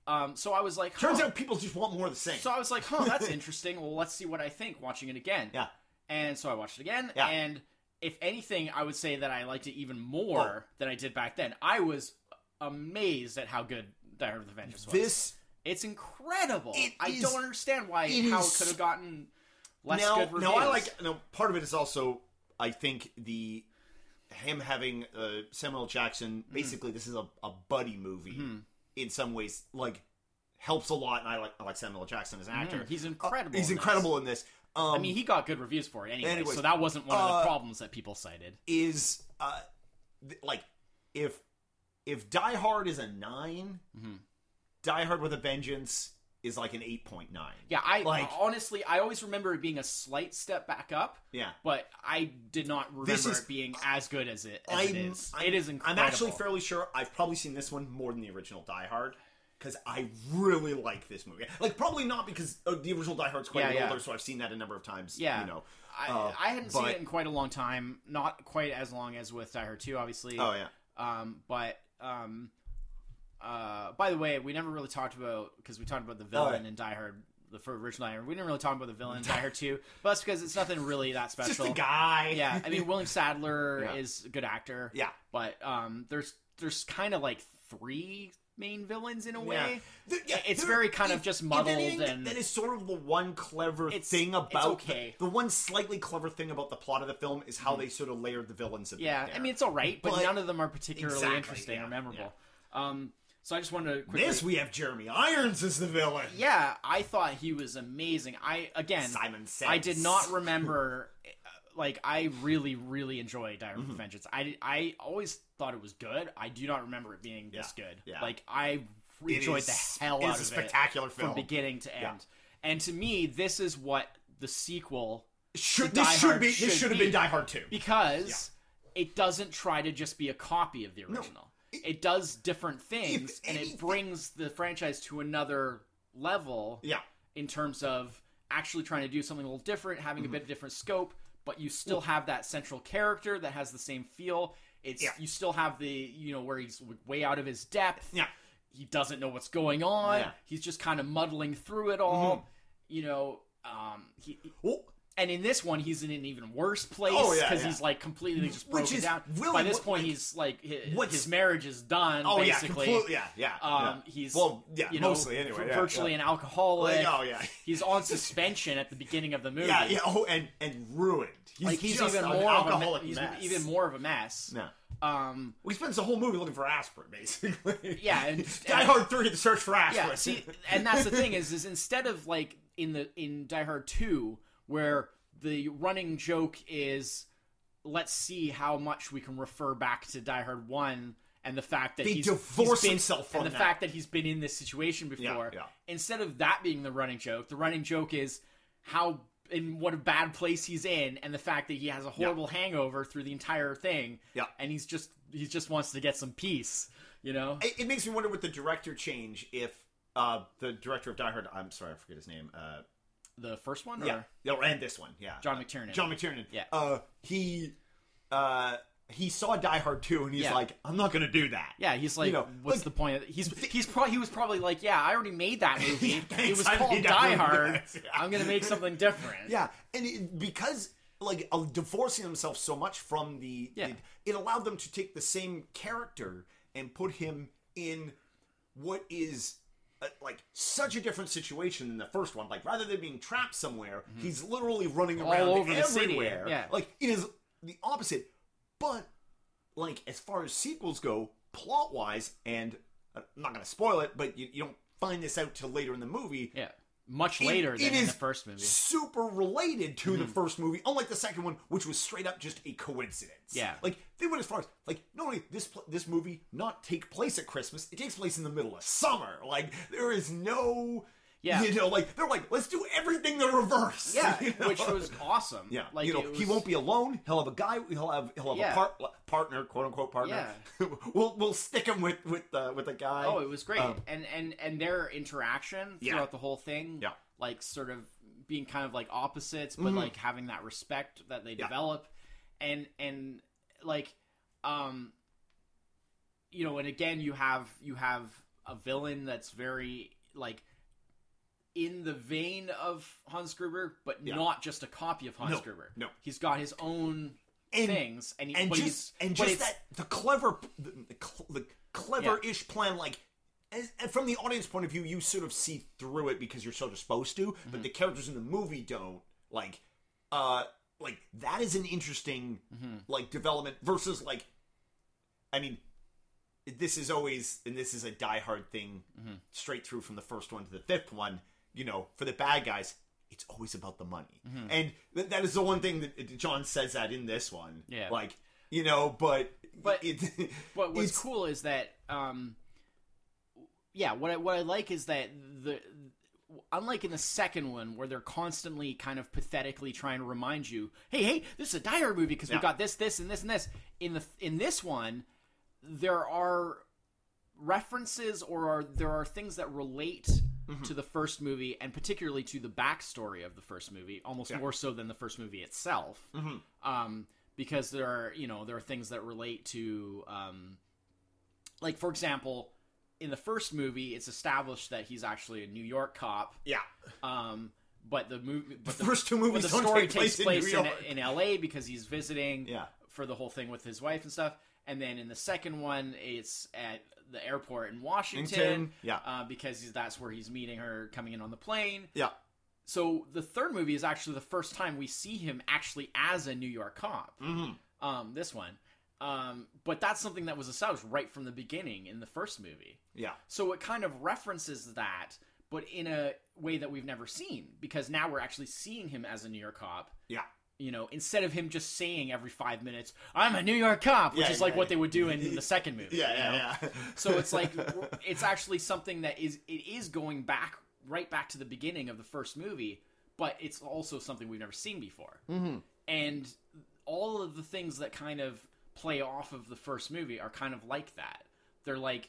Um, so I was like, Turns huh. out people just want more of the same. So I was like, huh, [LAUGHS] that's interesting. Well, let's see what I think watching it again. yeah. And so I watched it again, Yeah. and if anything, I would say that I liked it even more Oh. than I did back then. I was amazed at how good Die Hard with a Vengeance was. This it's incredible. It I is- don't understand why it how is- it could have gotten less now, good reviews. now I like. Now, part of it is also, I think the him having uh, Samuel. Jackson. Mm-hmm. Basically, this is a, a buddy movie. In some ways, like helps a lot, and I like I like Samuel Jackson as an actor. Mhm, he's Uh, incredible. he's in this. incredible in this. Um, I mean, he got good reviews for it anyway, Anyways, so that wasn't one of uh, the problems that people cited. is uh, th- like if if Die Hard is a 9 Mm-hmm. Die Hard with a Vengeance is like an eight point nine. Yeah, I like- honestly, I always remember it being a slight step back up, Yeah. but I did not remember This is- it being as good as it as it I'm, is. I'm- it is incredible. I'm actually fairly sure I've probably seen this one more than the original Die Hard because I really like this movie. Like probably not because uh, the original Die Hard's quite Yeah, yeah. older, so I've seen that a number of times. Yeah. you know. I, uh, I hadn't seen it in quite a long time. Not quite as long as with Die Hard 2, obviously. Oh yeah. Um, but um, uh, by the way, we never really talked about because we talked about the villain Oh, in Die Hard, the original Die Hard. We didn't really talk about the villain in Die [LAUGHS] Hard 2, but that's because it's nothing really that special. Just a guy. Yeah, I mean William Sadler [LAUGHS] Yeah. is a good actor. Yeah. but um, there's there's kind of like three main villains in a Yeah. way. Th- yeah, It's very kind of just muddled anything, and- that is sort of the one clever thing about okay. the, the one slightly clever thing about the plot of the film is how they sort of layered the villains. Yeah, I mean it's all right, but, But- none of them are particularly Exactly, interesting yeah, or memorable. Um, so I just wanted to quickly. this we have Jeremy Irons as the villain. yeah, I thought he was amazing. I again, Simon Says. I did not [LAUGHS] remember. uh, Like I really, really enjoyed Die Hard Mm-hmm. Vengeance. I, I always thought it was good. I do not remember it being this good. yeah. Like I It enjoyed is- the hell it out is of a spectacular it film. from beginning to Yeah. end. And to me, this is what the sequel Should this should Hard be this should should have be. been Die Hard two. because it doesn't try to just be a copy of the original. It, does different [LAUGHS] things, and it brings the franchise to another level Yeah. in terms of actually trying to do something a little different, having Mm-hmm. a bit of different scope, but you still have that central character that has the same feel. It's Yeah. you still have the you know where he's way out of his depth. Yeah. He doesn't know what's going on. Yeah. He's just kind of muddling through it all. You know, um, he Well, and in this one, he's in an even worse place Oh, yeah, because yeah. he's like completely just Which broken is down. really By this point, like, he's like his, his marriage is done. Oh yeah, basically. completely. Yeah, yeah. Um, yeah. he's well, yeah, you know, mostly anyway. yeah, virtually yeah. an alcoholic. Like, oh yeah, He's on suspension at the beginning of the [LAUGHS] movie. yeah, yeah. Oh, and and ruined. He's like he's just even an more of a alcoholic he's mess. even more of a mess. Yeah. Um, he spends the whole movie looking for aspirin, basically. [LAUGHS] Yeah, and- [LAUGHS] Die Hard Three: The Search for Aspirin. yeah, see, and that's the thing is, is instead of like in the in Die Hard Two, where the running joke is, let's see how much we can refer back to Die Hard One. And the fact that They he's, divorce he's been, himself from and the that. fact that he's been in this situation before. yeah. Instead of that being the running joke, the running joke is how in what a bad place he's in, and the fact that he has a horrible hangover through the entire thing. Yeah. and he's just he just wants to get some peace. You know, it, it makes me wonder with the director change if uh, the director of Die Hard. I'm sorry, I forget his name. Uh, the first one. Or? yeah, yeah, and this one, yeah, John McTiernan. John McTiernan. Yeah. Uh, he uh, he saw Die Hard 2 and he's Yeah. like, I'm not gonna do that. Yeah, he's like, You know, what's like- the point? He's he's probably he was probably like, yeah, I already made that [LAUGHS] movie. it was called Die Hard. Yeah. I'm gonna make something different. Yeah, and it, because like uh, divorcing himself so much from the, Yeah. it, it allowed them to take the same character and put him in what is uh, like such a different situation than the first one. Like rather than being trapped somewhere, he's literally running All around over the city, everywhere. yeah. like it is the opposite. But like as far as sequels go, plot wise, and uh, I'm not gonna spoil it, but you, you don't find this out till later in the movie Yeah. Much it- later it than in the first movie. Super related to Mm-hmm. the first movie, unlike the second one, which was straight up just a coincidence. Yeah. like they went as far as like not only this this movie not take place at Christmas, it takes place in the middle of summer. Like there is no, Yeah. you know, like they're like let's do everything the reverse. Yeah, [LAUGHS] you know? which was awesome. Yeah, like you know, it he won't be alone. He'll have a guy. He'll have he'll have Yeah. a part, partner, quote unquote partner. Yeah. [LAUGHS] we'll we'll stick him with with uh, with a guy. Oh, it was great, Um, and and and their interaction Yeah. throughout the whole thing, Yeah. like sort of being kind of like opposites, but Mhm. like having that respect that they Yeah. develop, and and like, um, you know, and again, you have you have a villain that's very like in the vein of Hans Gruber, but Yeah. not just a copy of Hans No, Gruber. no. he's got his own And- things, and he, and just he's, and just that the clever the, the, clever-ish plan like as, and from the audience point of view you sort of see through it because you're sort of supposed to Mm-hmm. but the characters in the movie don't like uh like that is an interesting Mm-hmm. like development versus like i mean this is always and this is a diehard thing Mm-hmm. straight through from the first one to the fifth one you know for the bad guys it's always about the money Mm-hmm. and th- that is the one thing that john says that in this one Yeah. like you know but But- it, But [LAUGHS] what's it's- cool is that, um, yeah, what I, what I like is that the unlike in the second one where they're constantly kind of pathetically trying to remind you, hey, hey, this is a Die Hard movie because Yeah. we got this, this, and this, and this. In the in this one, there are references or are, there are things that relate Mm-hmm. to the first movie and particularly to the backstory of the first movie, almost Yeah. more so than the first movie itself Mhm. um, because there are you know there are things that relate to um, like for example in the first movie it's established that he's actually a New York cop yeah um, but the movie but the the, first two movies the story take place, takes place in, in, in, LA because he's visiting Yeah. for the whole thing with his wife and stuff and then in the second one it's at the airport in Washington yeah. uh, because that's where he's meeting her coming in on the plane yeah so the third movie is actually the first time we see him actually as a New York cop. Mhm. Um, this one, um, but that's something that was established right from the beginning in the first movie. yeah So it kind of references that, but in a way that we've never seen because now we're actually seeing him as a New York cop. yeah You know, instead of him just saying every five minutes, "I'm a New York cop," which Yeah, is like yeah, what they would do in the second movie. [LAUGHS] yeah yeah yeah So it's like [LAUGHS] it's actually something that is it is going back right back to the beginning of the first movie, but it's also something we've never seen before. Mm-hmm. And all of the things that kind of play off of the first movie are kind of like that. They're like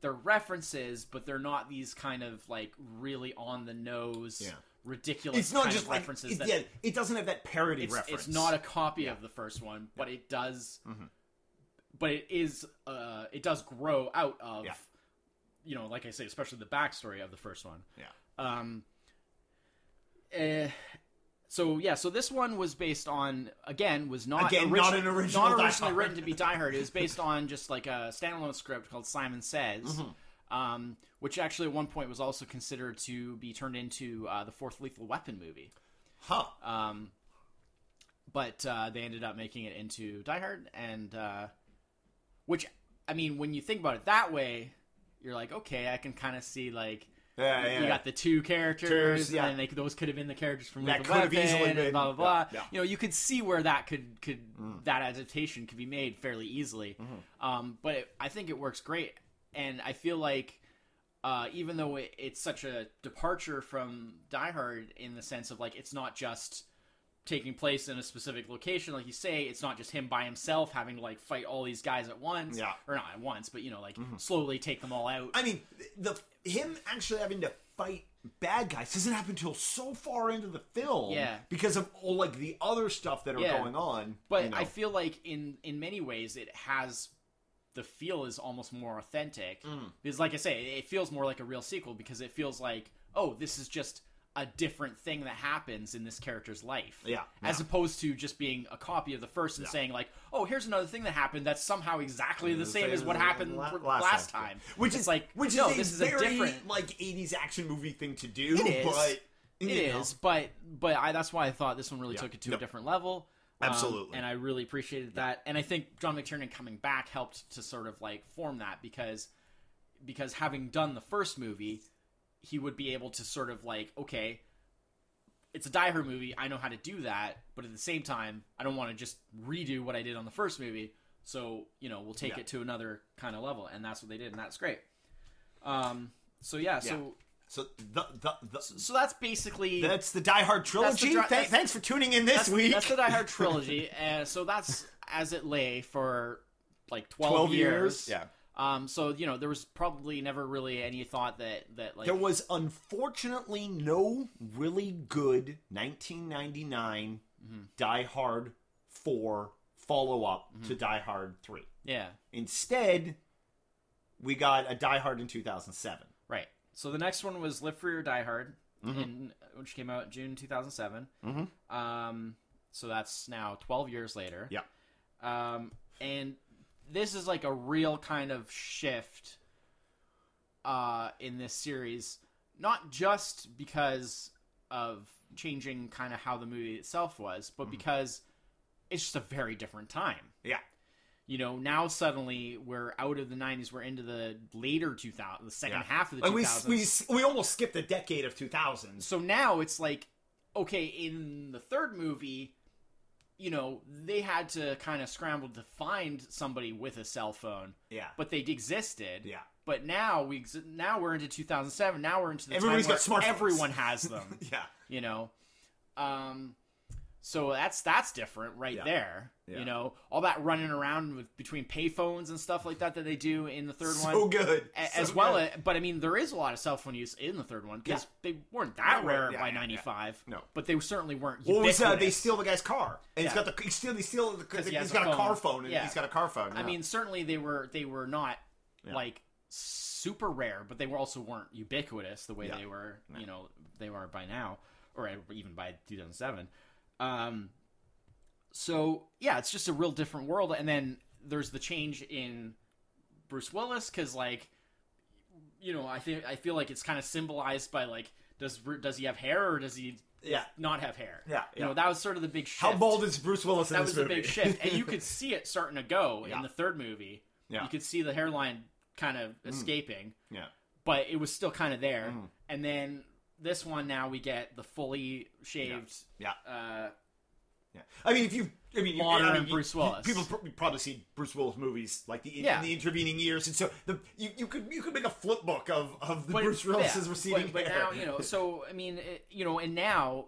they're references, but they're not these kind of like really on the nose, Yeah. Ridiculous. it's not just of like references. it, that, yeah it doesn't have that parody it's, reference it's not a copy of the first one, but it does. Mm-hmm. But it is. Uh, it does grow out of. Yeah. You know, like I say, especially the backstory of the first one. yeah Um. eh, so yeah, so this one was based on again was not Again, not an original not originally written to be [LAUGHS] Die Hard. It was based on just like a standalone script called Simon Says, Mm-hmm. Um, which actually at one point was also considered to be turned into uh, the fourth Lethal Weapon movie. Huh. Um, but uh, they ended up making it into Die Hard, and uh, which I mean, when you think about it that way, you're like, okay, I can kind of see like Yeah, yeah. you got the two characters, yeah. and they, those could have been the characters from That Lethal could have easily been- blah blah blah. yeah, yeah. You know, you could see where that could could that adaptation could be made fairly easily. Mm-hmm. Um, but it, I think it works great, and I feel like. Uh, even though it, it's such a departure from Die Hard in the sense of like it's not just taking place in a specific location, like you say, it's not just him by himself having to like fight all these guys at once, Yeah. or not at once, but you know, like slowly take them all out. I mean, the him actually having to fight bad guys doesn't happen until so far into the film. Yeah. Because of all like the other stuff that are Yeah. going on. But you know. I feel like in in many ways it has the feel is almost more authentic Mm. because, like I say, it feels more like a real sequel because it feels like oh, this is just a different thing that happens in this character's life. Yeah, As yeah. opposed to just being a copy of the first and Yeah. saying like, oh, here's another thing that happened that's somehow exactly the same as what happened la- last, time. Which It's is like, which no, is a this is a different. like '80s action movie thing to do. It is. but It is, but but I, that's why I thought this one really Yeah. took it to a different level. Um, Absolutely. and I really appreciated that. And I think John McTiernan coming back helped to sort of like form that because because having done the first movie, he would be able to sort of like okay, it's a Die Hard movie. I know how to do that, but at the same time, I don't want to just redo what I did on the first movie. So you know, we'll take Yeah. it to another kind of level, and that's what they did, and that's great. Um. So yeah. So So the the, the so that's basically that's the Die Hard trilogy. dri- that's- thanks for tuning in this that's, week. That's the Die Hard [LAUGHS] trilogy, and so that's as it lay for like twelve, 12 years. years, yeah. Um. So you know, there was probably never really any thought that that like There was unfortunately no really good 1999 Mm-hmm. Die Hard 4 follow up to Die Hard 3. yeah Instead, we got a Die Hard in 2007. So the next one was Live Free or Die Hard, Mm-hmm. in, which came out June two thousand seven. Mm-hmm. Um. So that's now twelve years later. Yeah. Um. And this is like a real kind of shift uh, in this series, not just because of changing kind of how the movie itself was, but because it's just a very different time. Yeah. You know, now suddenly we're out of the '90s, we're into the later 2000s, the second Yeah. half of the we, 2000s. we, we almost skipped a decade of 2000s. So now it's like, okay, in the third movie, you know, they had to kind of scramble to find somebody with a cell phone, Yeah. but they existed. Yeah. But now we now we're into 2007. Now we're into the Everybody's time got smartphones. everyone has them. [LAUGHS] Yeah. you know, um, so that's that's different right Yeah. there. Yeah. You know, all that running around with between payphones and stuff like that that they do in the third So one. good. A- So As well, good. uh, but I mean, there is a lot of cell phone use in the third one because they weren't that rare yeah, by yeah, yeah. '95. No. but they certainly weren't. What was that? They steal the guy's car, and he's Yeah. got the he steal. They steal the. he He's has got a a car phone. and Yeah. he's got a car phone. I mean, certainly they were they were not Yeah. like super rare, but they were also weren't ubiquitous the way Yeah. they were. You know, they were by now, or even by 2007. Um, so yeah, it's just a real different world. And then there's the change in Bruce Willis because like, you know, I think I feel like it's kind of symbolized by like, does does he have hair or does he Yeah. not have hair? Yeah, you know, that was sort of the big shift how bald is Bruce Willis in that was the big shift, and you [LAUGHS] could see it starting to go Yeah. in the third movie. Yeah. You could see the hairline kind of escaping, yeah. but it was still kind of there. Mm. And then this one, now we get the fully shaved. Yeah. Uh, Yeah, I mean, if you, I mean, you- Modern I mean, you- Bruce you- Willis. people probably see Bruce Willis movies like the in, Yeah. in the intervening years, and so the you, you could you could make a flip book of of the but Bruce Willis's yeah, receding but, but hair. now you know. So I mean, it, you know, and now,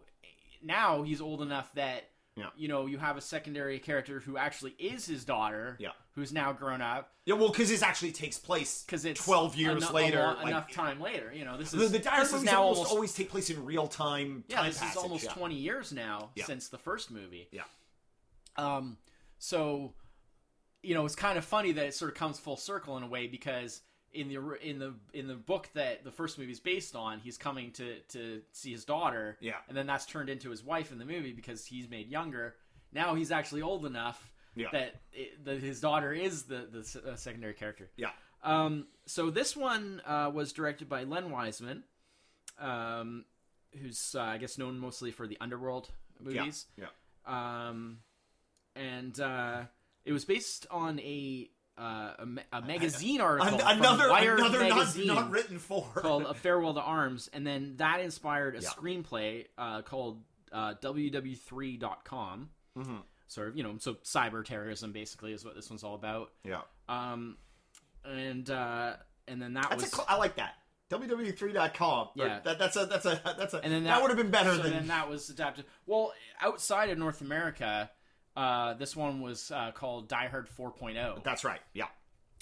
now he's old enough that. Yeah. You know, you have a secondary character who actually is his daughter, Yeah. Who's now grown up, yeah, well, because this actually takes place because it's twelve years eno- later. lo- like, enough time later. You know, this is the dire this is now almost, almost always take place in real time. Yeah, time this passage, is almost yeah. 20 years now Yeah. since the first movie. Yeah. Um, so, you know, it's kind of funny that it sort of comes full circle in a way because in the in the in the book that the first movie is based on, he's coming to to see his daughter. Yeah. and then that's turned into his wife in the movie because he's made younger. Now he's actually old enough Yeah. that it, that his daughter is the the uh, secondary character. Yeah. Um, so this one uh, was directed by Len Wiseman, um, who's uh, I guess known mostly for the Underworld movies. Yeah. Um, and uh, it was based on a uh, a, ma- a magazine article, another Wired another magazine not written for. called "A Farewell to Arms," and then that inspired a Yeah. screenplay uh, called uh, www3.com. Mhm. Sort of, you know, so cyber terrorism basically is what this one's all about. yeah. Um, and uh, and then that That's was a cl- I like that. www3.com. Or Yeah. That, that's a that's a that's a and then that, that, would have been better so than then that was adapted. Well, outside of North America, uh, this one was uh, called Die Hard 4.0, That's right. Yeah.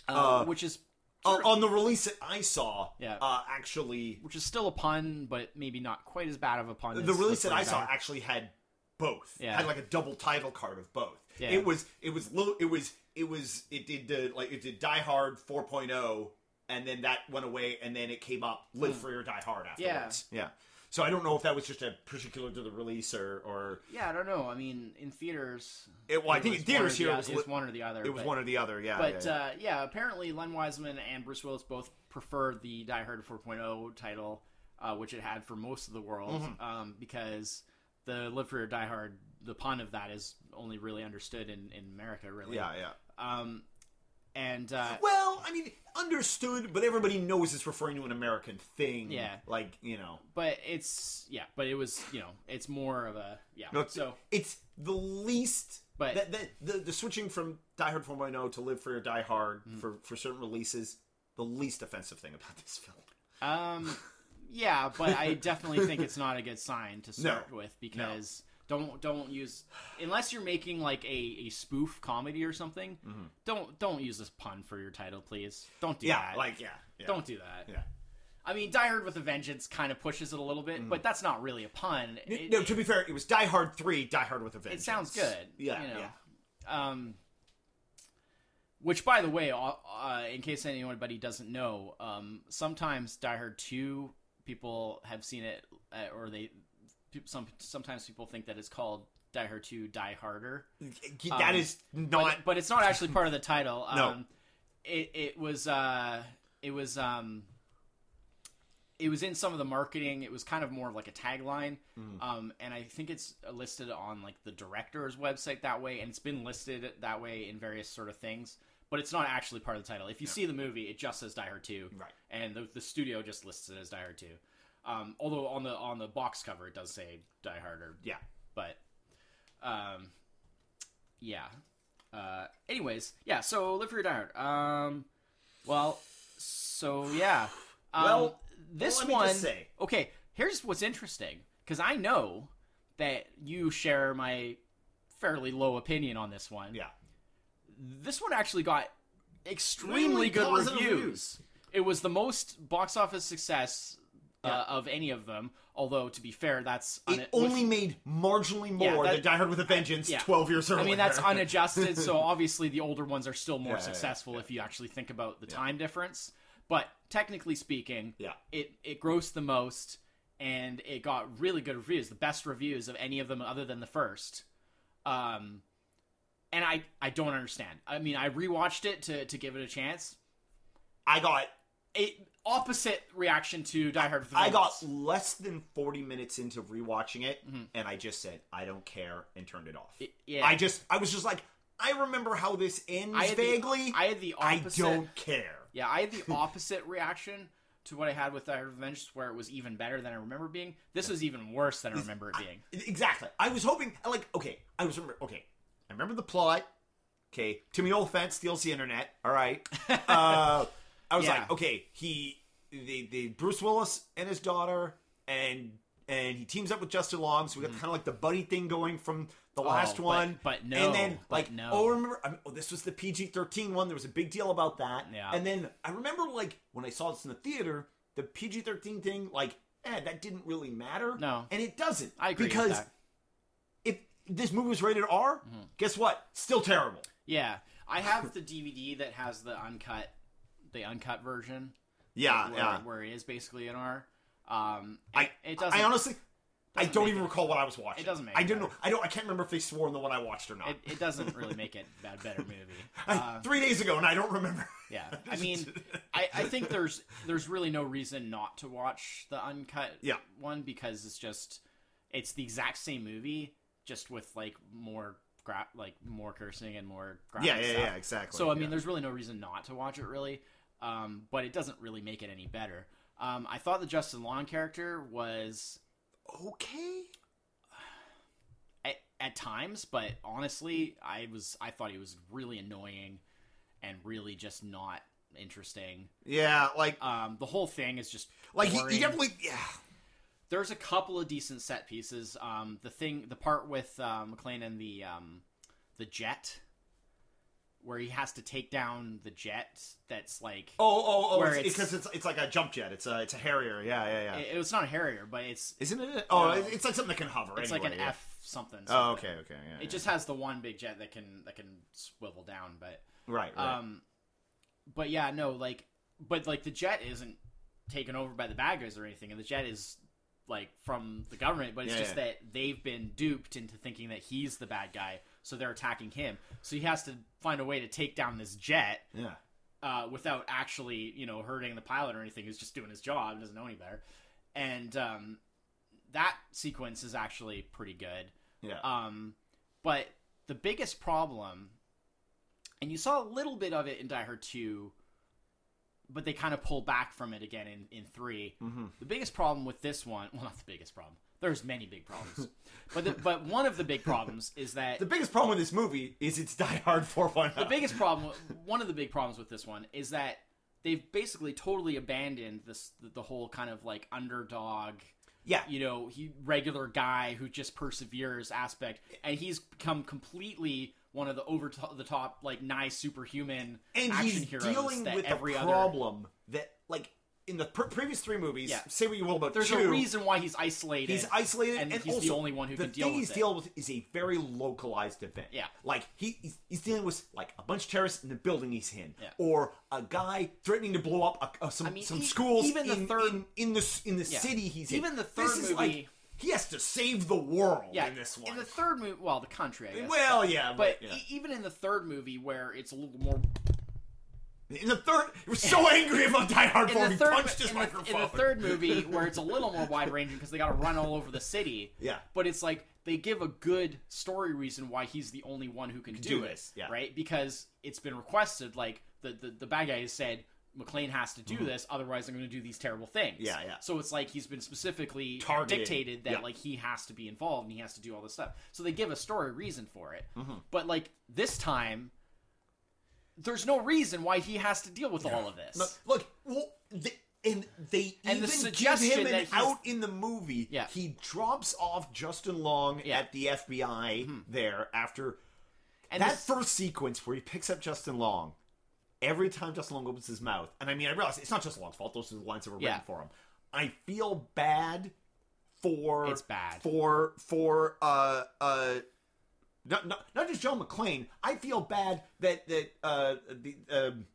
uh, uh, which is Uh, on the release that I saw, Yeah. uh, actually, which is still a pun, but maybe not quite as bad of a pun. the as release that I saw actually had both. Yeah. Had like a double title card of both. Yeah. It was it was little it was it was it did the like it did Die Hard 4.0 and then that went away and then it came up Live Free or Die Hard afterwards. Yeah. So I don't know if that was just a particular to the release or or Yeah, I don't know. I mean, in theaters, it, well, I think was in theaters the here it was li- one or the other. it was but, one or the other. Yeah. But yeah, yeah. Uh, yeah, apparently Len Wiseman and Bruce Willis both preferred the Die Hard 4.0 title, uh, which it had for most of the world, Mm-hmm. um, because the Live Free or Die Hard, the pun of that is only really understood in, in America, really. yeah, yeah. Um, and uh, Well, I mean, understood, but everybody knows it's referring to an American thing. Yeah. Like, you know. but it's yeah, but it was you know it's more of a yeah. No, it's, so it's the least. But- that, that, the the switching from Die Hard 4.0 to Live Free or Die Hard Mm. for for certain releases, the least offensive thing about this film. Um, [LAUGHS] yeah, but I [LAUGHS] definitely think it's not a good sign to start with because don't don't use unless you're making like a, a spoof comedy or something. Don't don't use this pun for your title, please. Don't do Yeah, that. like yeah, yeah. don't do that. Yeah. I mean, Die Hard with a Vengeance kind of pushes it a little bit, but that's not really a pun. It, no, to be fair, it was Die Hard 3, Die Hard with a Vengeance. it sounds good. Yeah, you know. yeah. Um, which, by the way, uh, uh, in case anybody doesn't know, um, sometimes Die Hard Two people have seen it, uh, or they some sometimes people think that it's called Die Hard Two Die Harder, That Um, is not. but it's not actually part of the title. [LAUGHS] Um, No. it it was uh, it was um, it was in some of the marketing. It was kind of more of like a tagline, Mm. um, and I think it's listed on like the director's website that way, and it's been listed that way in various sort of things. But it's not actually part of the title. If you see the movie, it just says Die Hard Two, Right. And the, the studio just lists it as Die Hard Two. Um, although on the on the box cover it does say Die Hard, or yeah. but um yeah uh anyways yeah so Live Free or Die Hard um well so yeah um, Well, this well, one okay here's what's interesting because i know that you share my fairly low opinion on this one Yeah. This one actually got extremely good reviews. reviews. It was the most box office success uh, Yeah. of any of them. Although to be fair, that's It un- only made marginally Yeah, more that- than Die Hard with a Vengeance yeah. 12 years earlier. I mean, that's [LAUGHS] unadjusted, so obviously the older ones are still more Yeah, yeah, successful yeah. if you actually think about the time difference. But technically speaking, Yeah. it it grossed the most, and it got really good reviews, the best reviews of any of them other than the first. Um, and I I don't understand. I mean, I rewatched it to to give it a chance. I got A opposite reaction to Die Hard. I got less than 40 minutes into rewatching it, and I just said, I don't care, and turned it off. Mm-hmm. yeah. I just, I was just like, I remember how this ends I had the- vaguely. I had the opposite. I don't care. Yeah, I had the [LAUGHS] opposite reaction to what I had with Die Hard Vengeance, where it was even better than I remember being. This was even worse than I remember it being. Exactly. I was hoping, like, okay, I was remember, okay, I remember the plot. Okay, Timmy Olyphant steals the internet. All right. [LAUGHS] Uh, I was Yeah. like, okay, he, the, the Bruce Willis and his daughter, and and he teams up with Justin Long, so we got kind of like the buddy thing going from the last Mm-hmm. Oh, but- one. but no, and then but like, no. oh, remember? I mean, oh, this was the PG thirteen one. There was a big deal about that. Yeah. And then I remember like when I saw this in the theater, the PG thirteen thing, like, eh, that didn't really matter. No. and it doesn't. I agree with because that. This movie was rated R, Mm-hmm. guess what? Still terrible. Yeah, I have the DVD that has the uncut the uncut version. Yeah, where, yeah. where it is basically an R. Um, I it, doesn't. I honestly, I don't even it- recall what I was watching. it doesn't make I didn't know. I don't. I can't remember if they swore in the one I watched or not. it, it doesn't really make it a better movie. [LAUGHS] I- Uh, three days ago, and I don't remember. yeah, [LAUGHS] I mean, I, I think there's there's really no reason not to watch the uncut Yeah. one because it's just it's the exact same movie just with like more gra- like more cursing and more graphic yeah, yeah, stuff. yeah, exactly. So I mean, yeah. there's really no reason not to watch it, really. Um, but it doesn't really make it any better. Um, I thought the Justin Long character was okay. at, at times, but honestly, I was I thought he was really annoying and really just not interesting. Yeah, like, Um, the whole thing is just like he, boring. he definitely. Yeah, There's a couple of decent set pieces. Um, the thing, the part with uh, McClane and the um, the jet, where he has to take down the jet. That's like Oh, oh, oh! It's, it's- because it's it's like a jump jet. It's a it's a Harrier. Yeah, yeah, yeah. it, it's not a Harrier, but it's Isn't it? Oh, No. it's like something that can hover. it's anyway, like an yeah. F something. Oh, okay, okay. Yeah, It just has the one big jet that can that can swivel down, but right, right. um, but yeah, no, like, but like the jet isn't taken over by the bad guys or anything, and the jet is like from the government, but it's Yeah, just yeah. that they've been duped into thinking that he's the bad guy, so they're attacking him. So he has to find a way to take down this jet yeah. uh, without actually, you know, hurting the pilot or anything. Who's just doing his job, doesn't know any better. And um, that sequence is actually pretty good. Yeah. Um, but the biggest problem, and you saw a little bit of it in Die Hard 2, but they kind of pull back from it again in, in 3. mm-hmm. The biggest problem with this one, well, not the biggest problem, there's many big problems, [LAUGHS] but the, but one of the big problems is that The biggest problem with this movie is it's Die Hard 4.0. the biggest problem, one of the big problems with this one is that they've basically totally abandoned this the, the whole kind of like underdog yeah. you know, he regular guy who just perseveres aspect, and he's become completely one of the over to- the top like nice superhuman and action he's heroes dealing that with every the other. problem that, like, in the pr- previous three movies, Yeah. say what you will about There's two, a reason why he's isolated. he's isolated, and and, he's the only one who the can deal thing with he's it. dealing with is a very localized event. Yeah. like he, he's, he's dealing with like a bunch of terrorists in the building he's in, Yeah. or a guy threatening to blow up a, a, some I mean, some schools even the in, third- in, in the in the Yeah. city he's in. Even the This third is movie- like he has to save the world yeah, in this one. in the third movie, well, the country, I guess. well, yeah, but but, yeah. e- even in the third movie, where it's a little more in the third, he was so angry about Die Hard Four, he third punched his in the, microphone. in the third movie where it's a little more wide ranging because they got to run all over the city. [LAUGHS] Yeah. but it's like they give a good story reason why he's the only one who can, do, do it, this, yeah. right? Because it's been requested. Like the the, the bad guy has said. McClane has to do this, otherwise I'm going to do these terrible things. Mm-hmm. Yeah, yeah. So it's like he's been specifically Targeted. dictated that Yeah. like he has to be involved and he has to do all this stuff. So they give a story reason for it. Mm-hmm. But like this time, there's no reason why he has to deal with all of this. Look, look well, the, and they And the even suggestion give him an out in the movie. Yeah. he drops off Justin Long Yeah. Mm-hmm. at the FBI there after and that this- first sequence where he picks up Justin Long. Every time Justin Long opens his mouth, and I mean, I realize it's not Justin Long's fault; those are the lines that were Yeah. written for him. I feel bad for It's bad. for for uh uh not, not, not just Joe McClane. I feel bad that that uh the um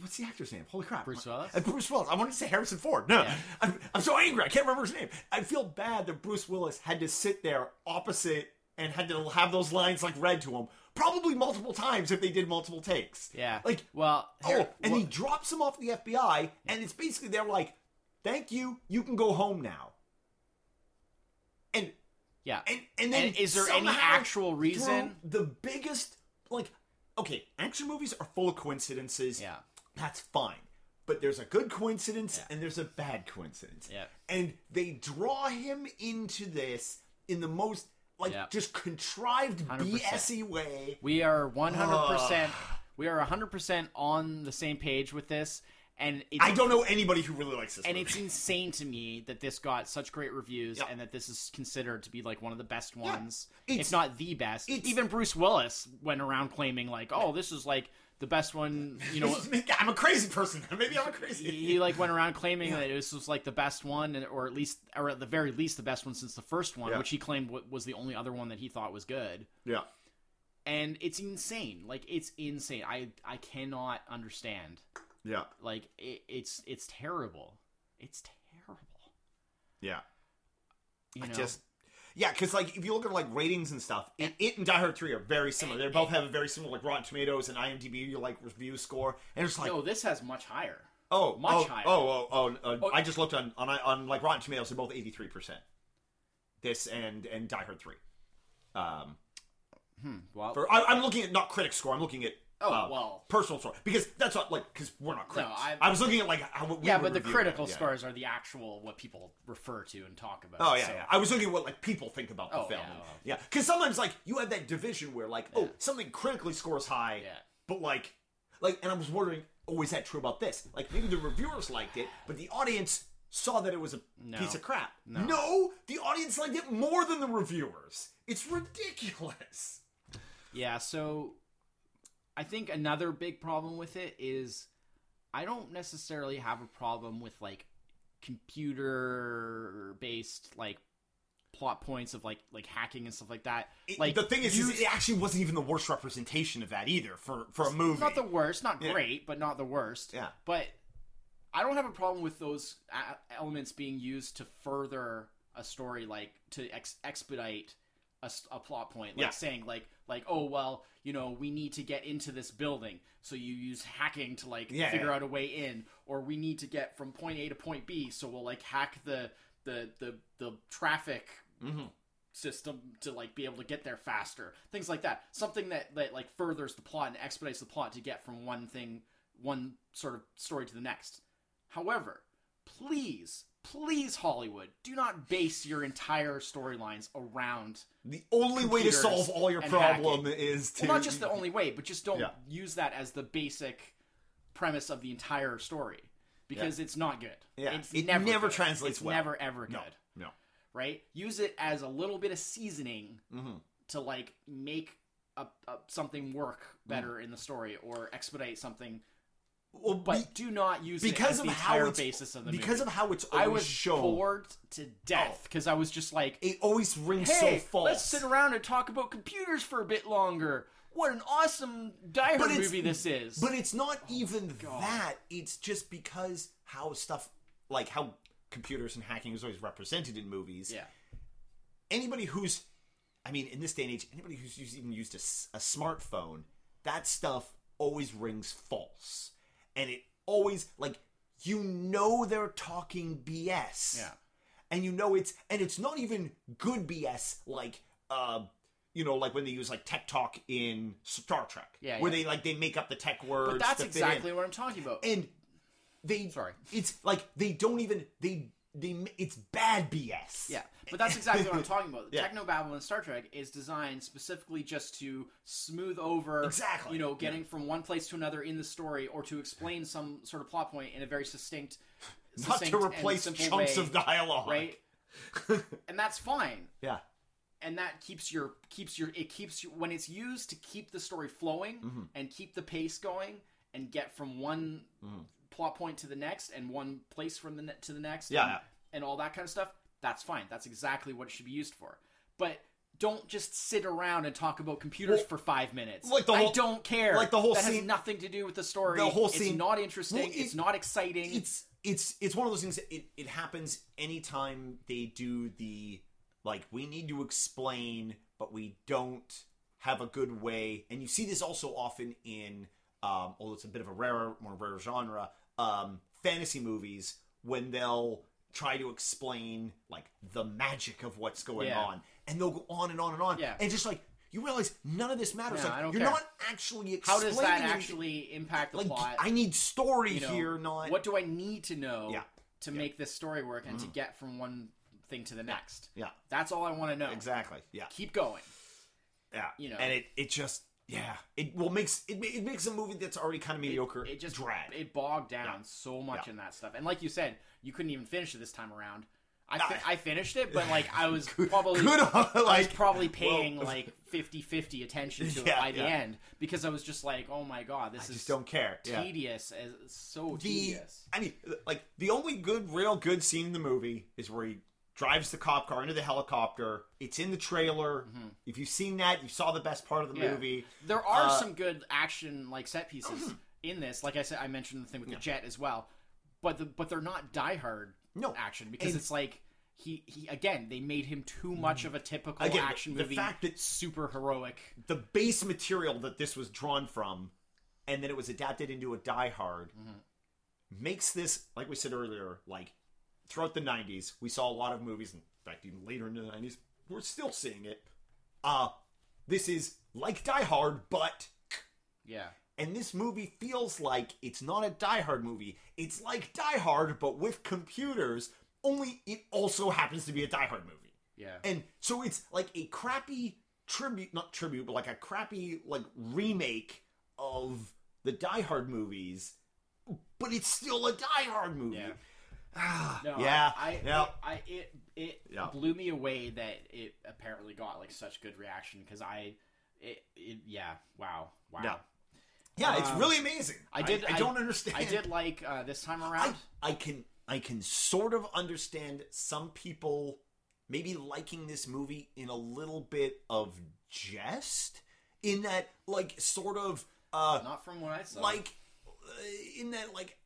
what's the actor's name? Holy crap! Bruce Willis? Uh, Bruce Willis. I wanted to say Harrison Ford. No, Yeah. [LAUGHS] I'm, I'm so angry. I can't remember his name. I feel bad that Bruce Willis had to sit there opposite and had to have those lines like read to him, probably multiple times if they did multiple takes. Yeah. Like well, oh, and well- he drops him off the FBI, and it's basically they're like, "Thank you, you can go home now." And yeah. and and then And is there any actual reason? the biggest like okay, action movies are full of coincidences. Yeah. That's fine. But there's a good coincidence Yeah. and there's a bad coincidence. Yeah. And they draw him into this in the most like Yeah. just contrived 100%. BSy way. We are 100%. We are 100% on the same page with this, and it's, I don't know anybody who really likes this And movie. it's insane to me that this got such great reviews, Yeah. and that this is considered to be like one of the best ones, It's- if not the best. Even Bruce Willis went around claiming like, "Oh, this is like the best one." You know, [LAUGHS] I'm a crazy person. [LAUGHS] Maybe I'm a crazy. he like went around claiming that this was like the best one, and- or at least, or at the very least, the best one since the first one, Yeah. which he claimed was the only other one that he thought was good. Yeah. and it's insane. Like it's insane. I I cannot understand. Yeah. Like it, it's it's terrible. It's terrible. Yeah. You I know? just yeah, because like if you look at like ratings and stuff, it, it and Die Hard Three are very similar. They both have a very similar like Rotten Tomatoes and IMDb like review score, and it's like no, this has much higher. oh much oh, higher. Oh oh oh, uh, Oh. I just looked on on on like Rotten Tomatoes, they're both eighty three percent. This and and Die Hard Three. Um, Hmm. Well, for I, I'm looking at not critic score. I'm looking at Oh, uh, well. personal score because that's what like because we're not critics. I- I, was looking at like how what we yeah, but the critical it, yeah. scores are the actual what people refer to and talk about. Oh yeah, so- yeah. I was looking at what like people think about the Oh, film. yeah, and- well. yeah, because sometimes like you have that division where like oh something critically scores high, Yeah. but like like and I was wondering oh is that true about this? Like maybe the reviewers liked it, but the audience saw that it was a No. piece of crap. No. the audience liked it more than the reviewers. It's ridiculous. Yeah, so I think another big problem with it is I don't necessarily have a problem with like computer based like plot points of like like hacking and stuff like that. It- like the thing is, use- is, it actually wasn't even the worst representation of that either for for a movie. not the worst, not Yeah. great, but not the worst. Yeah. But I don't have a problem with those uh, elements being used to further a story, like to ex- expedite a, a plot point, like Yeah. saying like like oh well, you know we need to get into this building, so you use hacking to like Yeah, figure yeah. out a way in, or we need to get from point A to point B, so we'll like hack the the the the traffic Mhm. system to like be able to get there faster things like that something that that like furthers the plot and expedites the plot to get from one thing one sort of story to the next however please please hollywood do not base your entire storylines around The only way to solve all your problem is to well not just the only way but just don't Yeah. use that as the basic premise of the entire story because it's not good Yeah. it's It never never translates it's well. never ever good no no. right? Use it as a little bit of seasoning Mm-hmm. to like make a, a, something work better Mm. in the story or expedite something, Well, but do not use because of the how entire it's basis of the because movie. of how it's I always was shown. bored to death Oh. because I was just like, It always rings "Hey, so false. let's sit around and talk about computers for a bit longer." What an awesome Die Hard movie this is! But it's not oh, even Oh, God. that. It's just because how stuff like how computers and hacking is always represented in movies. yeah, Anybody who's, I mean, in this day and age, anybody who's even used a, a smartphone, that stuff always rings false, and it always like you know they're talking BS. yeah, and you know it's and it's not even good BS like uh you know like when they use like tech talk in Star Trek Yeah, where yeah. they like they make up the tech words but that's exactly what I'm talking about. and they Sorry. it's like they don't even they they it's bad BS Yeah, but that's exactly what I'm talking about. [LAUGHS] Yeah. Technobabble in Star Trek is designed specifically just to smooth over, Exactly. you know, getting from one place to another in the story, or to explain some sort of plot point in a very succinct, [LAUGHS] not succinct to replace chunks way, of dialogue right? [LAUGHS] and that's fine. yeah And that keeps your keeps your it keeps you when it's used to keep the story flowing Mm-hmm. and keep the pace going and get from one Mm-hmm. Plot point to the next and one place from the ne- to the next Yeah, and, and all that kind of stuff that's fine. That's exactly what it should be used for. But don't just sit around and talk about computers Well, for five minutes. like the whole, i don't care. like the whole that has nothing to do with the story. the whole it's scene- not interesting. Well, it- it's not exciting. it's it's it's one of those things that it, it happens anytime they do the like we need to explain but we don't have a good way. And you see this also often in um although it's a bit of a rarer more rare genre um fantasy movies when they'll try to explain like the magic of what's going Yeah. on and they'll go on and on and on Yeah. and just like you realize none of this matters Yeah, like you're care. not actually explaining. how does that actually impact the like plot i need story you know, here not what do I need to know Yeah. to make this story work and to get from one thing to the next? yeah That's all I want to know. Exactly. Yeah. Keep going. Yeah. You know. and it it just yeah it well makes it it makes a movie that's already kind of mediocre. It just drag. It bogged down Yeah. so much Yeah. in that stuff. And like you said, you couldn't even finish it this time around. I, Nah. fi- I finished it, but like I was [LAUGHS] probably good on, I was like probably paying well, [LAUGHS] like 50-50 attention to Yeah, it by the yeah. end because I was just like, oh my god, this I is just don't care. Yeah. tedious as so The tedious. I mean, like the only good, real good scene in the movie is where he drives the cop car into the helicopter. It's in the trailer. If you've seen that, you saw the best part of the Mm-hmm. Yeah. movie. There are Uh, some good action like set pieces [CLEARS THROAT] in this. Like I said, I mentioned the thing with the jet as well, but the but they're not Die Hard No. action because And- it's like he he again they made him too much of a typical Again, action the movie, The fact that- super heroic. the base material that this was drawn from and then it was adapted into a Die Hard makes this, like we said earlier, like throughout the 90s, we saw a lot of movies, in fact, even later in the 90s, we're still seeing it. Uh, this is like Die Hard, but. Yeah, And this movie feels like it's not a Die Hard movie. It's like Die Hard, but with computers, only it also happens to be a Die Hard movie. yeah, And so it's like a crappy tribute, not tribute, but like a crappy like remake of the Die Hard movies, but it's still a Die Hard movie. yeah. Ah, No, yeah, I, I, yeah. I it it Yeah. blew me away that it apparently got like such good reaction because I, it, it yeah, wow, wow. Yeah. yeah, it's Um, really amazing. I did- I, I- don't understand. I did like uh, this time around. I can I can sort of understand some people maybe liking this movie in a little bit of jest in that like sort of uh Not from what I saw. like in that like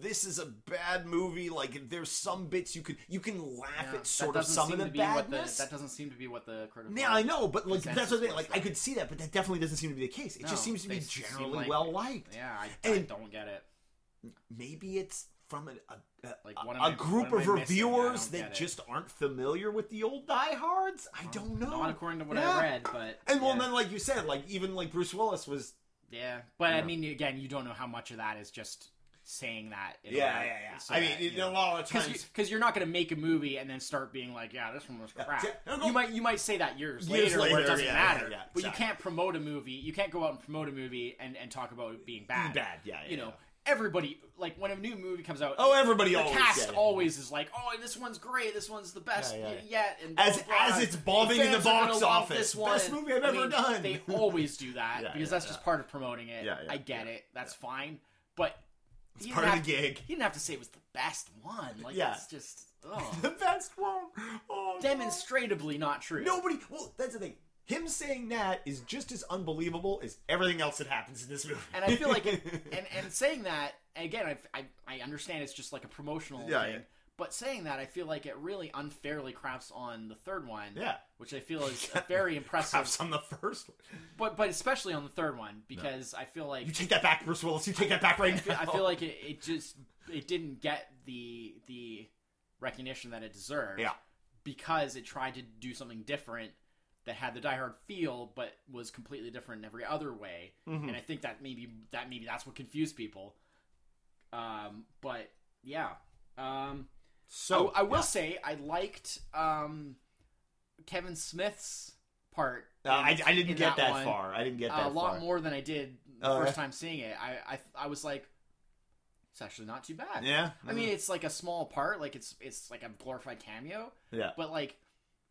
this is a bad movie like there's some bits you could you can laugh Yeah, at sort of some of the to be what badness that doesn't seem to be what the critical. yeah, I know, but like that's what I mean. Like I could see that, but that definitely doesn't seem to be the case. It No, just seems to be generally like- well liked. Yeah, I, I don't get it. Maybe it's from a, a, Like, a- what a I- group of am I missing? I reviewers that just aren't familiar with the old Die Hards. I don't know. Not according to what Yeah. I read, but And well, yeah. then like you said, like even like Bruce Willis was. Yeah. But I mean, again, you don't know how much of that is just saying that. Yeah, yeah, yeah. I mean, you it- a lot of times. because you're not going to make a movie and then start being like, yeah, this one was crap. yeah. You might you might say that years, Years later, where it doesn't yeah, matter. yeah, but you can't promote a movie. You can't go out and promote a movie and, and talk about it being bad. Bad, yeah, yeah, You know, yeah. Everybody like when a new movie comes out. Oh, everybody the always cast always is like, oh, this one's great. This one's the best Yeah, yeah. yet. And As- blah, as it's bombing in the fans are gonna box office. This one. Best movie I've I ever mean, done. They always do that [LAUGHS] Yeah, because that's just part of promoting it. I get it. That's fine. But It's part of the gig. He didn't have to say it was the best one. Like Yeah. that's just [LAUGHS] ugh. The best one. Oh, demonstrably not true. Nobody. Well, that's the thing. Him saying that is just as unbelievable as everything else that happens in this movie. And I feel like, it, [LAUGHS] and and saying that again, I, I I understand it's just like a promotional Yeah, thing. yeah. But saying that, I feel like it really unfairly craps on the third one. Yeah. Which I feel is [LAUGHS] very impressive. Perhaps on the first one. But but especially on the third one because I feel like You take that back, Bruce Willis. You take that back right I feel, now. I feel like it, it just it didn't get the the recognition that it deserved. Yeah. Because it tried to do something different that had the Die Hard feel, but was completely different in every other way. Mm-hmm. And I think that maybe that maybe that's what confused people. Um, but yeah. Um, so I, I will yeah. say I liked um, Kevin Smith's part. Uh, I, in- I didn't get that, one far. I didn't get that a lot far. more than I did the Oh, first time seeing it. I, I I was like, it's actually not too bad. Yeah. I mean, it's like a small part, like it's it's like a glorified cameo, yeah. but like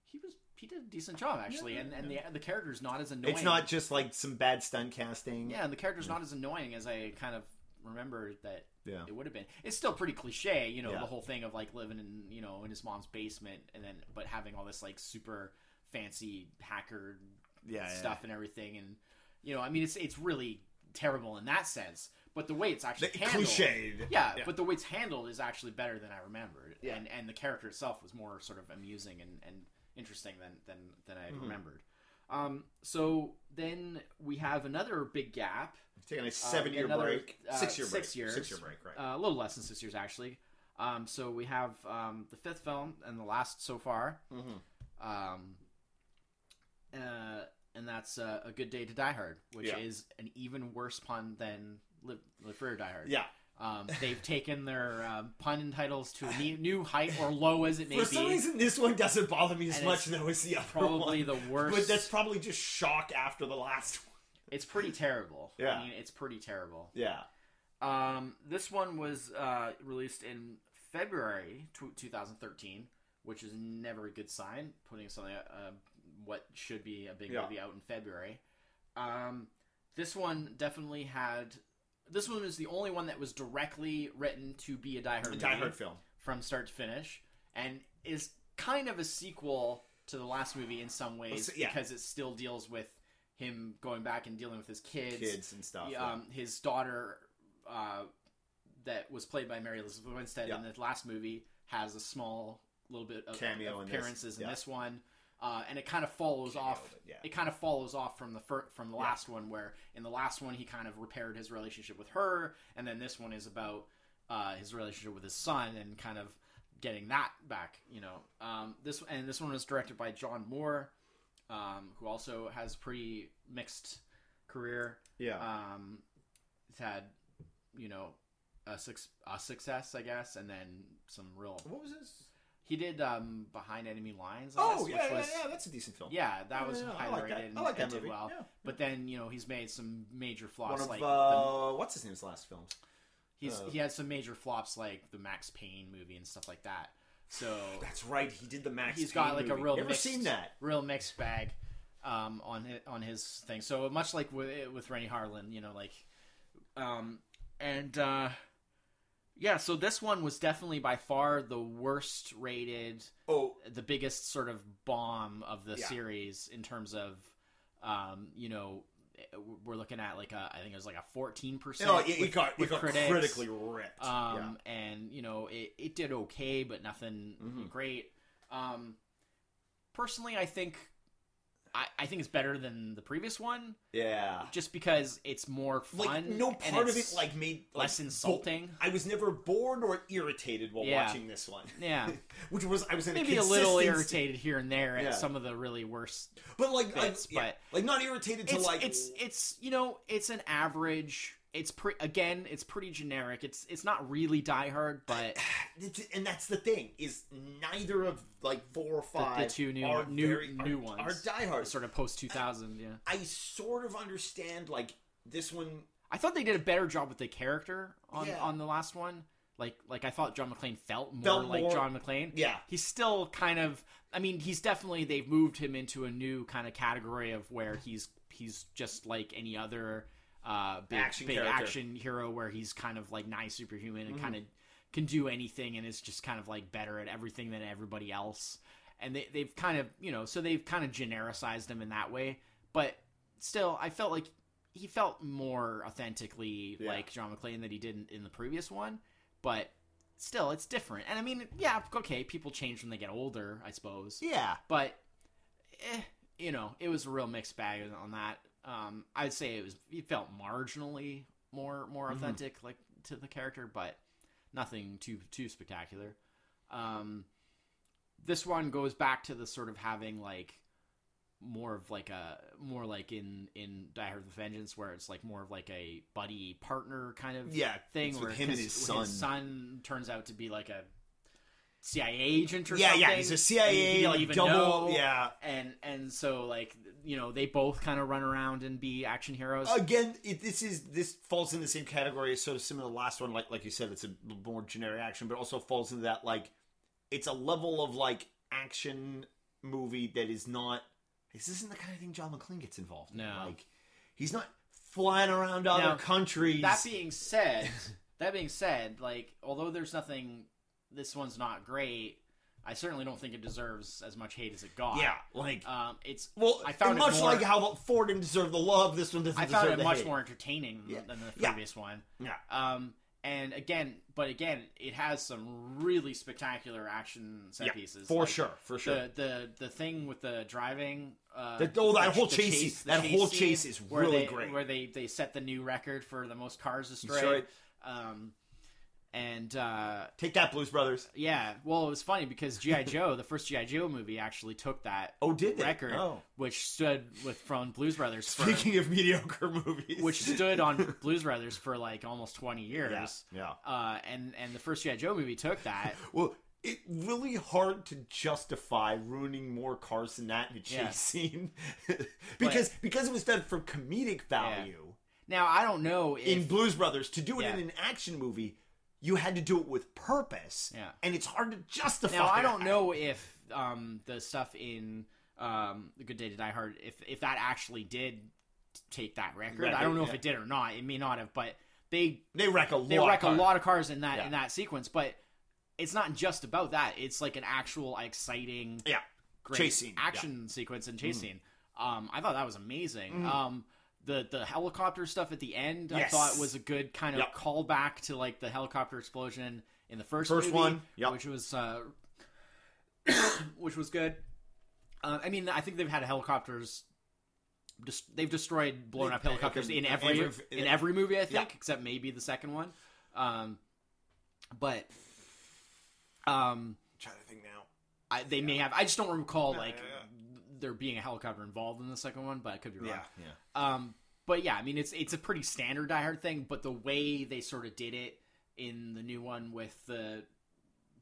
he was he did a decent job actually, Yeah, and and the the character's not as annoying. It's not just like some bad stunt casting. yeah, and the character's not as annoying as I kind of remember that Yeah. it would have been. It's still pretty cliche, you know, Yeah. the whole thing of like living in you know in his mom's basement, and then but having all this like super fancy hacker Yeah. yeah. stuff and everything, and you know, I mean, it's it's really terrible in that sense. But the way it's actually The handled, cliched. yeah, Yeah. but the way it's handled is actually better than I remembered, Yeah. and and the character itself was more sort of amusing and, and interesting than than than I Mhm. remembered. Um, so then we have another big gap, Taking a seven-year another, break, uh, six-year break, six years. six-year break, right? uh, a little less than six years actually. Um, so we have um, the fifth film and the last so far, Mhm. um, uh, and that's uh, a good day to Die Hard, which Yeah. is an even worse pun than Live, Live Free or Die Hard. Yeah. Um, they've taken their um, pun titles to a ne- new height or low as it may be. For some be. reason, this one doesn't bother me as And much though as the other Probably one. Probably the worst. But that's probably just shock after the last one. It's pretty terrible. Yeah. I mean, it's pretty terrible. Yeah. Um, this one was uh, released in February tw 2013, which is never a good sign. Putting something, uh, what should be a big Yeah. movie out in February. Um, this one definitely had. This one is the only one that was directly written to be a Die Hard A Die Hard film. from start to finish, and is kind of a sequel to the last movie in some ways yeah. because it still deals with him going back and dealing with his kids, Kids and stuff. Yeah, um, his daughter, uh, that was played by Mary Elizabeth Winstead in the last movie, has a small little bit of, Cameo of in this, appearances in this one, uh, and it kind of follows off. but yeah. It kind of follows off from the fir- from the Yeah. last one, where in the last one he kind of repaired his relationship with her, and then this one is about uh, his relationship with his son and kind of getting that back. You know, um, this and this one was directed by John Moore, um, who also has pretty mixed career. yeah. Um, he's had, you know, a, suc- a success, I guess, and then some real. what was this? He did um, Behind Enemy Lines. I Oh guess, yeah, which yeah, was, yeah. That's a decent film. yeah, that was Yeah, yeah, I highly like that. rated and, like and did well. Yeah. But then you know he's made some major flops One of like the- uh, what's his name's last films? he's uh, he had some major flops like the Max Payne movie and stuff like that. So [SIGHS] That's right. He did the Max. he's Payne got like a real Never mixed, seen that. real mixed bag um, on his, on his thing. So much like with with Renny Harlin, you know, like, um, and uh, yeah. So this one was definitely by far the worst rated, Oh, the biggest sort of bomb of the Yeah. series in terms of, um, you know. We're looking at like a, I think it was like a fourteen percent. Oh, it, it got it got critics. critically ripped. Um, and you know, it, it did okay, but nothing Mhm. great. Um, personally, I think I, I think it's better than the previous one, yeah. just because it's more fun. Like no and part of it like made like, less insulting. bo- I was never bored or irritated while Yeah. watching this one. yeah, [LAUGHS] Which was I was in maybe a, a little irritated here and there at Yeah. some of the really worst. but like bits, I, yeah, but- like not irritated to It's like it's it's you know it's an average. It's pre- again, it's pretty generic. It's it's not really Die Hard, but [SIGHS] It's- and that's the thing is neither of like four or five the two new are new very, new are, ones are diehard. sort of post two thousand. Yeah. I sort of understand like this one. I thought they did a better job with the character on Yeah. on the last one. Like like I thought John McClane felt more Felt like more- John McClane. Yeah, He's still kind of I mean, he's definitely they've moved him into a new kind of category of where he's he's just like any other uh big Action big character. action hero where he's kind of like nigh superhuman and Mhm. kind of can do anything and is just kind of like better at everything than everybody else. And they they've kind of, you know, so they've kind of genericized him in that way, but still I felt like he felt more authentically Yeah. like John McClane than he did in, in the previous one, but still it's different. And I mean, yeah, okay, people change when they get older, I suppose. yeah. But eh, you know, it was a real mixed bag on that. Um, I'd say it was it felt marginally more more Mhm. authentic like to the character, but nothing too too spectacular. Um, this one goes back to the sort of having like more of like a more like in in Die Hard with Vengeance where it's like more of like a buddy partner kind of Yeah, thing where him and 'cause his son. son turns out to be like a CIA agent or yeah, something. yeah. He's a CIA like even double. know. Yeah. and and so like you know they both kind of run around and be action heroes. Again, it, this is this falls in the same category as sort of similar to the last one. Like like you said, it's a more generic action, but also falls into that like it's a level of like action movie that is not. This isn't the kind of thing John McClane gets involved in. No. Like he's not flying around other Now, countries. that being said, [LAUGHS] that being said, like although there's nothing, this one's not great. I certainly don't think it deserves as much hate as it got. yeah, like Um, it's well, I found it much more- like how Ford didn't deserve the love. This one doesn't. I found it much hate. more entertaining Yeah. than the Yeah. previous one. Yeah. Um, and again, but again, it has some really spectacular action set Yeah, pieces. for Like, sure, for sure. The the the thing with the driving. Uh, That- oh, that the- whole the chase- the that whole chase is really they, great. Where they they set the new record for the most cars. Destroyed. Um, and uh, Take that, Blues Brothers. yeah, well, it was funny because GI Joe, the first GI Joe movie, actually took that Oh, did they? record, Oh. which stood with from Blues Brothers for Speaking of mediocre movies, which stood on [LAUGHS] Blues Brothers for like almost twenty years. yeah, yeah. Uh, and and the first GI Joe movie took that. [LAUGHS] Well, it's really hard to justify ruining more cars than that in a chase Yeah. scene [LAUGHS] because because it was done for comedic value. Now I don't know if In Blues Brothers, to do it Yeah. in an action movie, you had to do it with purpose. Yeah. and it's hard to justify. now I don't that. know if um, the stuff in um, The Good Day to Die Hard if if that actually did take that record. I don't know yeah. if it did or not. It may not have, but they They wreck a lot. they wreck of a cars. lot of cars in that Yeah. in that sequence. But it's not just about that. It's like an actual exciting Yeah. great Chase scene, yeah. Action sequence and chasing. scene. Um, I thought that was amazing. Um, the the helicopter stuff at the end, I thought was a good kind of Yep. callback to like the helicopter explosion in the first First movie, one, yep. which was uh, [COUGHS] which was good. Uh, I mean, I think they've had helicopters. Dis- they've destroyed blown up helicopters in every, every- in every movie, I think, Yeah. except maybe the second one. Um, but um, trying to think now. I, they may have. I just don't recall Yeah, like yeah, there being a helicopter involved in the second one, but I could be wrong. Yeah, yeah. Um, but yeah, I mean it's it's a pretty standard Die Hard thing, but the way they sort of did it in the new one with the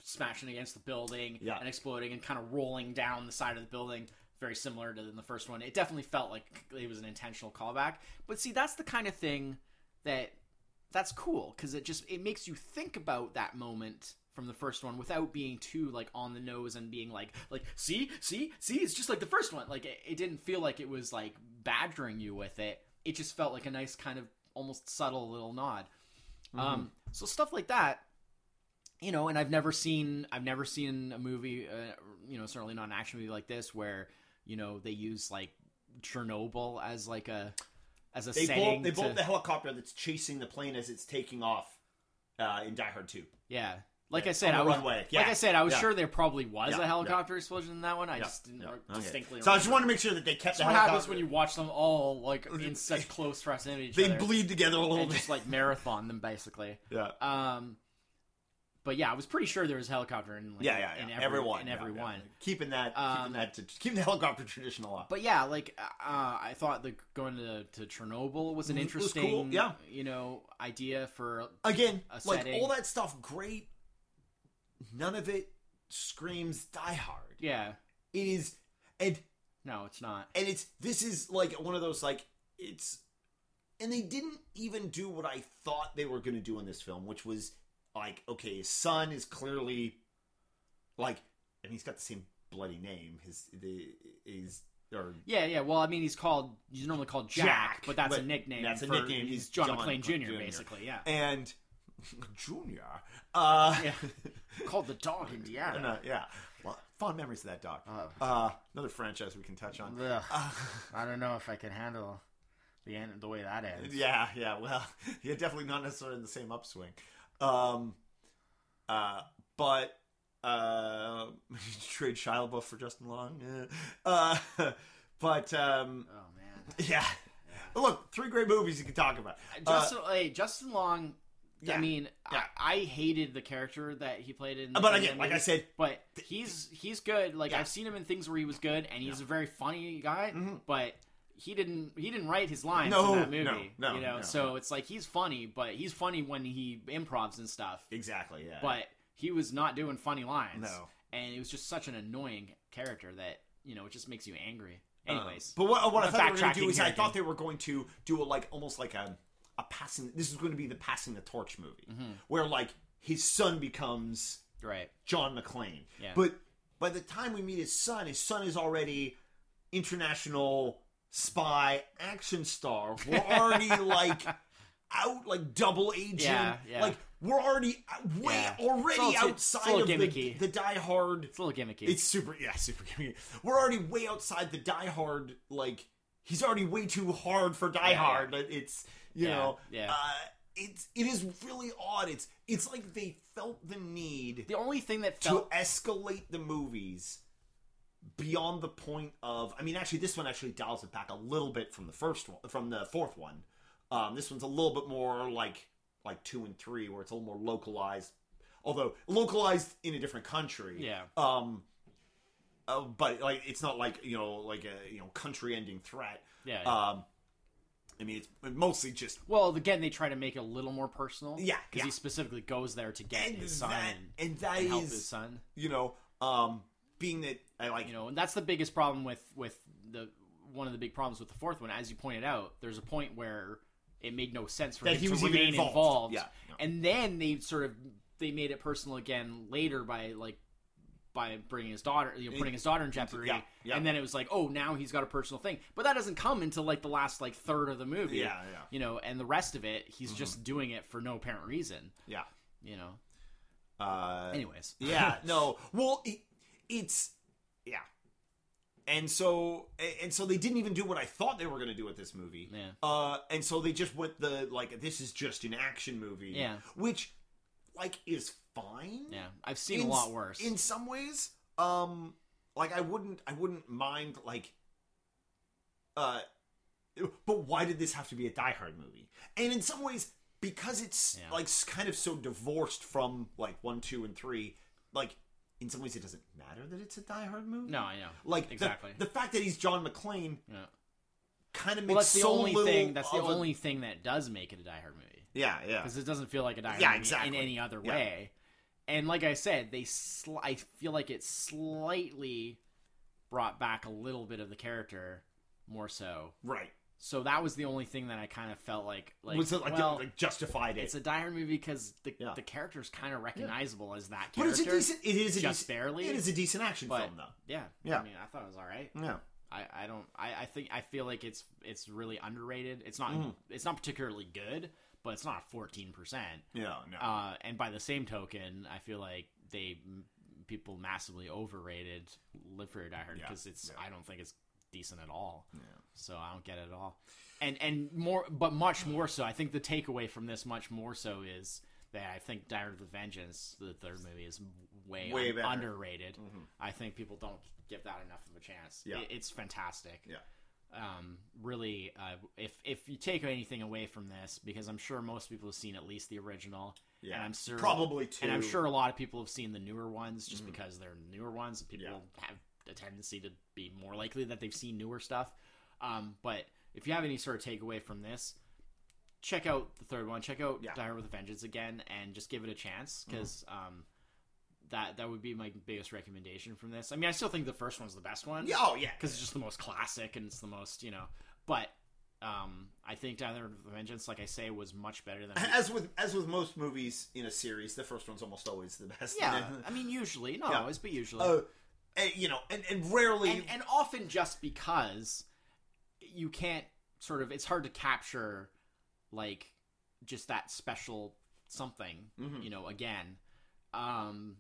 smashing against the building Yeah. and exploding and kind of rolling down the side of the building, very similar to the first one. It definitely felt like it was an intentional callback. But see, that's the kind of thing that that's cool because it just it makes you think about that moment from the first one without being too like on the nose and being like like see see see it's just like the first one like it, it didn't feel like it was like badgering you with it it just felt like a nice kind of almost subtle little nod um so stuff like that you know and i've never seen i've never seen a movie uh, you know certainly not an action movie like this where you know they use like chernobyl as like a as a They blow, setting they to- the helicopter that's chasing the plane as it's taking off uh, in Die Hard 2. Yeah. Like I said, I was, runway. like I said, I was yeah. sure there probably was Yeah, a yeah. helicopter explosion in that one. I Yeah, just didn't yeah. re- Okay. distinctly. So I just remember. want to make sure that they kept That's the what helicopter. happens when you watch them all like in [LAUGHS] such close proximity. To each They other bleed together a little and bit. just like marathon them basically. yeah. Um, but yeah, I was pretty sure there was a helicopter in like, Yeah, yeah, yeah. in every, everyone, in yeah, every yeah. one. Keeping that, Um, keeping that, to, keeping the helicopter tradition alive. But yeah, like uh, I thought the going to, to Chernobyl was an Mhm, it was interesting, cool, yeah. you know, idea for Again, a like setting. all that stuff, great. None of it screams Die Hard. yeah. It is, and No, it's not. and it's this is like one of those like it's, and they didn't even do what I thought they were going to do in this film, which was like okay, his son is clearly like, and he's got the same bloody name. His the is or Yeah, yeah. Well, I mean, he's called he's normally called Jack, Jack, but that's a but nickname. that's a for- nickname. He's John, McClane. Jr.. Basically, yeah. and Junior. Uh, Yeah. [LAUGHS] Called the dog [LAUGHS] Indiana. uh, yeah. Well, fond memories of that dog. Oh. Uh, another franchise we can touch on. Ugh. Uh, [LAUGHS] I don't know if I can handle the end the way that ends. yeah, yeah. Well, yeah, definitely not necessarily in the same upswing. Um, uh, but uh, trade Shia LaBeouf for Justin Long. Uh, but um, Oh man. yeah. Look, three great movies you can talk about. Justin, hey, Justin Long. Yeah, I mean, yeah. I, I hated the character that he played in. Uh, but again, like I said, but he's he's good. Like Yeah. I've seen him in things where he was good, and he's a very funny guy. Mhm. But he didn't he didn't write his lines No, in that movie. no, no, you know, no, so it's like he's funny, but he's funny when he improvs and stuff. exactly. Yeah. But he was not doing funny lines. No. and it was just such an annoying character that you know it just makes you angry. Um, Anyways, but what, what I thought they were going to do is I thought they were going to do a like almost like a a passing. This is going to be the passing the torch movie, Mm-hmm. where like his son becomes right? John McClane. Yeah. But by the time we meet his son, his son is already international spy action star. We're [LAUGHS] already like out like double agent. Yeah, yeah. Like we're already way Yeah. already It's outside it's of the, gimmicky. the Die Hard. It's a little gimmicky. It's super, yeah, [LAUGHS] super gimmicky. We're already way outside the Die Hard. Like he's already way too hard for Die Hard. It's you Yeah, know, yeah. Uh, it's it is really odd. It's it's like they felt the need the only thing that to escalate the movies beyond the point of. I mean, actually, this one actually dials it back a little bit from the first one, from the fourth one. Um, this one's a little bit more like like two and three, where it's a little more localized. Although localized in a different country, Yeah. Um, uh, but like it's not like you know like a you know country-ending threat. yeah. yeah. Um, I mean, it's mostly just well, again, they try to make it a little more personal. Yeah, because yeah. he specifically goes there to get and his son that and, that and help is, his son. you know um being that I like You know, and that's the biggest problem with with the one of the big problems with the fourth one. As you pointed out, there's a point where it made no sense for That him he to was even remain involved. involved. Yeah, yeah. and then they sort of they made it personal again later by like by bringing his daughter, you know, putting his daughter in jeopardy, yeah, yeah. and then it was like, oh, now he's got a personal thing. But that doesn't come until like the last like third of the movie. Yeah, yeah. You know, and the rest of it, he's just doing it for no apparent reason. yeah You know, Uh, Anyways, yeah, [LAUGHS] no. Well, it, it's yeah, and so and so they didn't even do what I thought they were going to do with this movie. Yeah. Uh, and so they just went the like this is just an action movie. Yeah. Which, like, is fine. yeah, I've seen In a lot worse. in some ways. Um, like I wouldn't I wouldn't mind like. Uh, but why did this have to be a Die Hard movie? And in some ways, because it's Yeah. like kind of so divorced from like one, two, and three, like in some ways it doesn't matter that it's a Die Hard movie. no, I know. like exactly. the, fact that he's John McClane yeah. kind of makes Well, that's the so only thing. That's the of a- only thing that does make it a Die Hard movie yeah, yeah, because it doesn't feel like a Die Yeah, exactly. in any other Yeah. way. And like I said, they sli- I feel like it slightly brought back a little bit of the character more so. right. So that was the only thing that I kind of felt like like was it like, well, like justified it? it's a Hard movie because the Yeah. the character's kind of recognizable as that but character. it's a decent. It is a just decent, barely, It is a decent action but film, though. yeah, Yeah. I mean, I thought it was all right. Yeah. I, I don't I, I think I feel like it's it's really underrated. It's not Mm. it's not particularly good, but it's not fourteen percent. Yeah. No. Uh, and by the same token, I feel like they people massively overrated Live Free or Die Hard Yeah, because it's yeah. I don't think it's decent at all. Yeah. So I don't get it at all. And and more, but much more so. I think the takeaway from this much more so is that I think Die Hard with Vengeance, the third movie, is way, Way un- underrated. Mhm. I think people don't give that enough of a chance. Yeah. It- it's fantastic. Yeah. Um, really, uh, if if you take anything away from this, because I'm sure most people have seen at least the original, Yeah. and I'm sure Probably two. and I'm sure a lot of people have seen the newer ones just Mhm. because they're newer ones. People Yeah. have a tendency to be more likely that they've seen newer stuff. Um, but if you have any sort of takeaway from this, check out the third one. Check out Yeah. Die Hard with a Vengeance again, and just give it a chance because um, that that would be my biggest recommendation from this. I mean, I still think the first one's the best one Yeah, oh yeah. because it's just the most classic and it's the most you know. But um, I think Hard with Vengeance, like I say, was much better than. As with as with most movies in a series, the first one's almost always the best. yeah, [LAUGHS] I mean, usually, not Yeah. always, but usually. Uh, and, you know, and, and rarely. and, and often just because you can't sort of it's hard to capture like just that special something Mhm. you know again um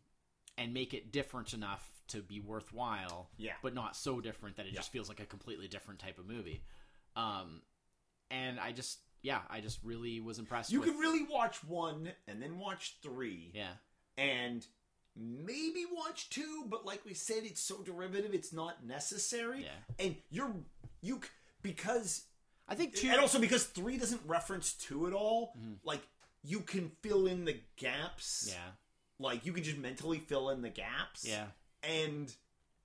and make it different enough to be worthwhile yeah. but not so different that it Yeah. just feels like a completely different type of movie um and i just yeah i just really was impressed You with can really watch one and then watch three yeah and maybe watch two, but like we said, it's so derivative, it's not necessary. yeah And you're you because i think two and also because three doesn't reference two at all. Mhm. Like you can fill in the gaps. yeah Like you can just mentally fill in the gaps. yeah and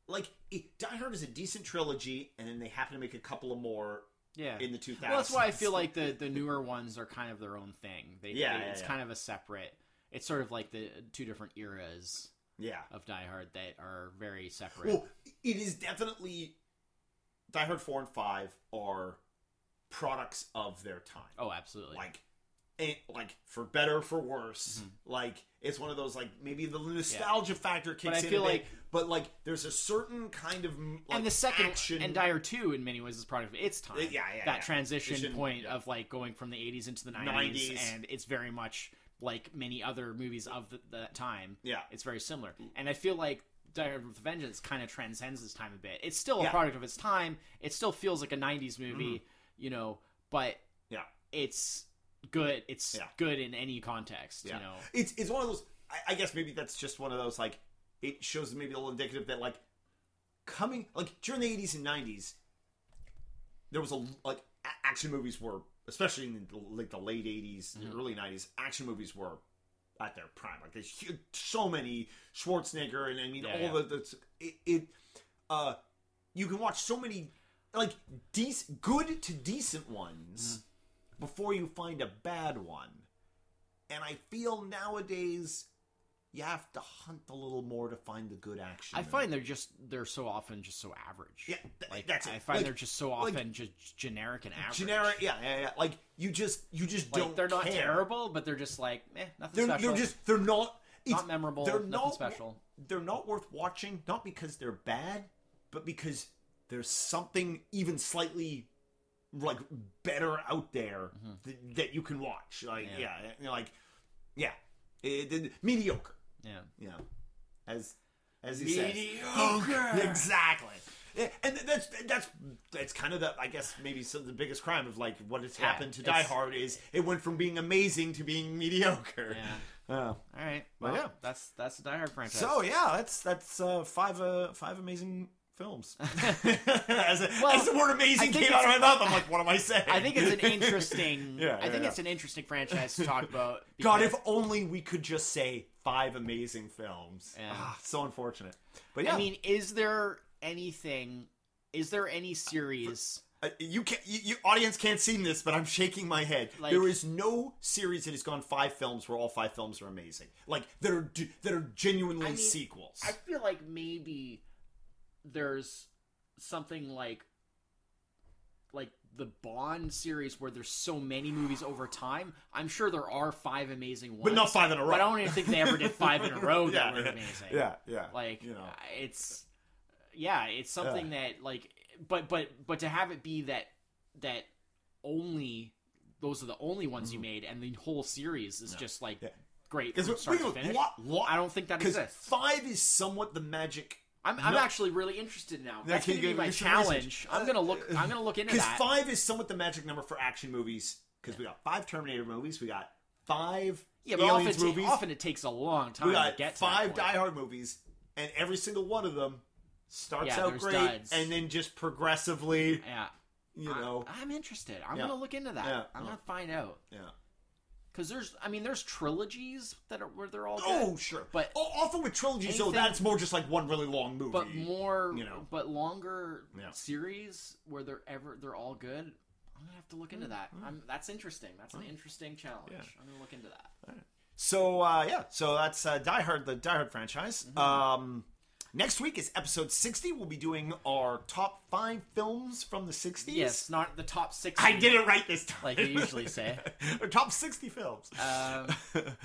like it, Die Hard is a decent trilogy, and then they happen to make a couple of more yeah in the 2000s. Well, that's why I feel like the the newer ones are kind of their own thing. They, Yeah, they- yeah, it's yeah. kind of a separate. It's sort of like the two different eras yeah. of Die Hard that are very separate. Well, it is definitely Die Hard four and five are products of their time. oh, absolutely. Like, and, like for better or for worse. Mhm. Like it's one of those like maybe the nostalgia factor kicks I in. feel bit, like- but like there's a certain kind of like and the second action and Die Hard two in many ways is part of its time. Uh, yeah, yeah, that yeah. transition point yeah. of like going from the 80s into the 90s, 90s. and it's very much like many other movies of the, that time. Yeah. It's very similar, and I feel like Die Hard with Vengeance kind of transcends this time a bit. It's still a Yeah. product of its time. It still feels like a '90s movie, you know, but Yeah. it's good. It's Yeah. good in any context, Yeah. you know. it's it's one of those. I, I guess maybe that's just one of those like it shows maybe a little indicative that like coming like during the eighties and nineties, there was a like a- action movies were especially in the, like the late 80s Mhm. early nineties. Action movies were at their prime. Like there's hu- so many Schwarzenegger and I mean Yeah, all yeah. the, the it, it uh you can watch so many like decent good to decent ones Mm-hmm. Before you find a bad one. And I feel nowadays you have to hunt a little more to find the good action. I find they're just they're so often just so average. Yeah, th- like that's it. I find Like- they're just so like- often just generic and average. generic. Yeah, yeah, yeah. Like you just you just Like don't. they're not care. terrible, but they're just like eh, nothing They're, special. they're just they're not. It's, not memorable. they're nothing not- special. They're not worth watching, not because they're bad, but because there's something even slightly like better out there Mhm. that, that you can watch. Like Yeah. yeah, like yeah, It- it- mediocre. Yeah. You know, as as he says, Mediocre. [LAUGHS] exactly. Yeah, and that's that's that's kind of the I guess maybe some of the biggest crime of like what has Yeah, happened to Die Hard is it went from being amazing to being mediocre. Yeah. [LAUGHS] Oh. All right. Well, Well, yeah. that's that's the Die Hard franchise. So yeah, that's that's uh, five uh, five amazing films. [LAUGHS] [LAUGHS] as, Well, as the word amazing came out of my mouth, I'm like, what am I saying? I think it's an interesting. [LAUGHS] Yeah, I think yeah, it's an interesting franchise to talk about. God, if only we could just say five amazing films. Yeah. Ah, so unfortunate. But yeah, I mean, is there anything? Is there any series? Uh, you can you, you audience can't see this, but I'm shaking my head. Like- there is no series that has gone five films where all five films are amazing, like that are that are genuinely I mean, sequels. I feel like maybe there's something like like the Bond series where there's so many movies over time. I'm sure there are five amazing ones, but not five in a row. But I don't even think they ever did five in a [LAUGHS] row that yeah, were yeah, amazing. Yeah, yeah. like you know, it's yeah it's something that like but but but to have it be that that only those are the only ones you made and the whole series is just like Mm-hmm. Yeah. great because from we start we to finish lot, lot, i don't think that exists five is somewhat the magic. I'm, I'm no- actually really interested now that's can gonna be my challenge i'm gonna look i'm gonna look into uh, that. Because five is somewhat the magic number for action movies. Because we got five Terminator movies, we got five yeah but often Aliens it, movies, often it takes a long time we to got get to five Die. Hard movies, and every single one of them starts Yeah, out great, duds. and then just progressively, yeah you know, i'm interested i'm Yeah. gonna look into that Yeah. i'm gonna find out yeah. Because there's i mean there's trilogies that are where they're all good. Oh, sure. But- O- often with trilogies, Anything- that's more just like one really long movie. but more you know. but longer Yeah. series where they're ever they're all good i'm gonna have to look into that I'm, that's interesting that's an interesting challenge Yeah. i'm gonna look into that So uh, yeah, so that's uh, Die Hard, the Die Hard franchise. Mm-hmm. Um, next week is episode sixty. We'll be doing our top five films from the sixties. yes not the top six I did it right this time, Like you usually say. [LAUGHS] our top sixty films. um,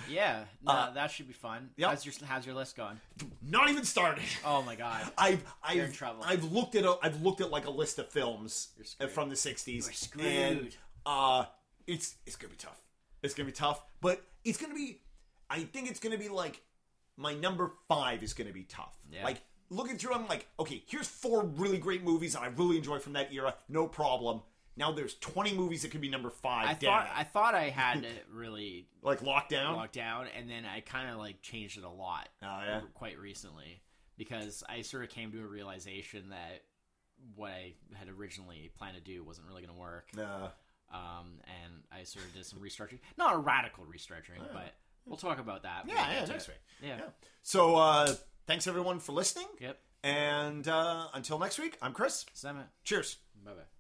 yeah no, Uh, that should be fun yep. how's your how's your list going Not even started. oh my god [LAUGHS] I've You're in I've trouble. I've looked at a, I've looked at like a list of films You're from the sixties, You're screwed. and uh, it's it's gonna be tough. It's gonna be tough, but it's gonna be. I think it's gonna be like my number five is gonna be tough. Yeah. Like looking through, I'm like, okay, here's four really great movies that I really enjoy from that era. No problem. Now there's 20 movies that could be number five. i Damn thought i thought i [LAUGHS] had it really like lockdown. locked down and then i kind of like changed it a lot Oh yeah. quite recently because I sort of came to a realization that what I had originally planned to do wasn't really going to work. Uh, Um, and I sort of did some restructuring. Not a radical restructuring, but we'll talk about that. yeah, yeah, next week. Yeah. Yeah. So uh, thanks everyone for listening, Yep. and uh, until next week, I'm Chris. Summit. Cheers. Bye bye.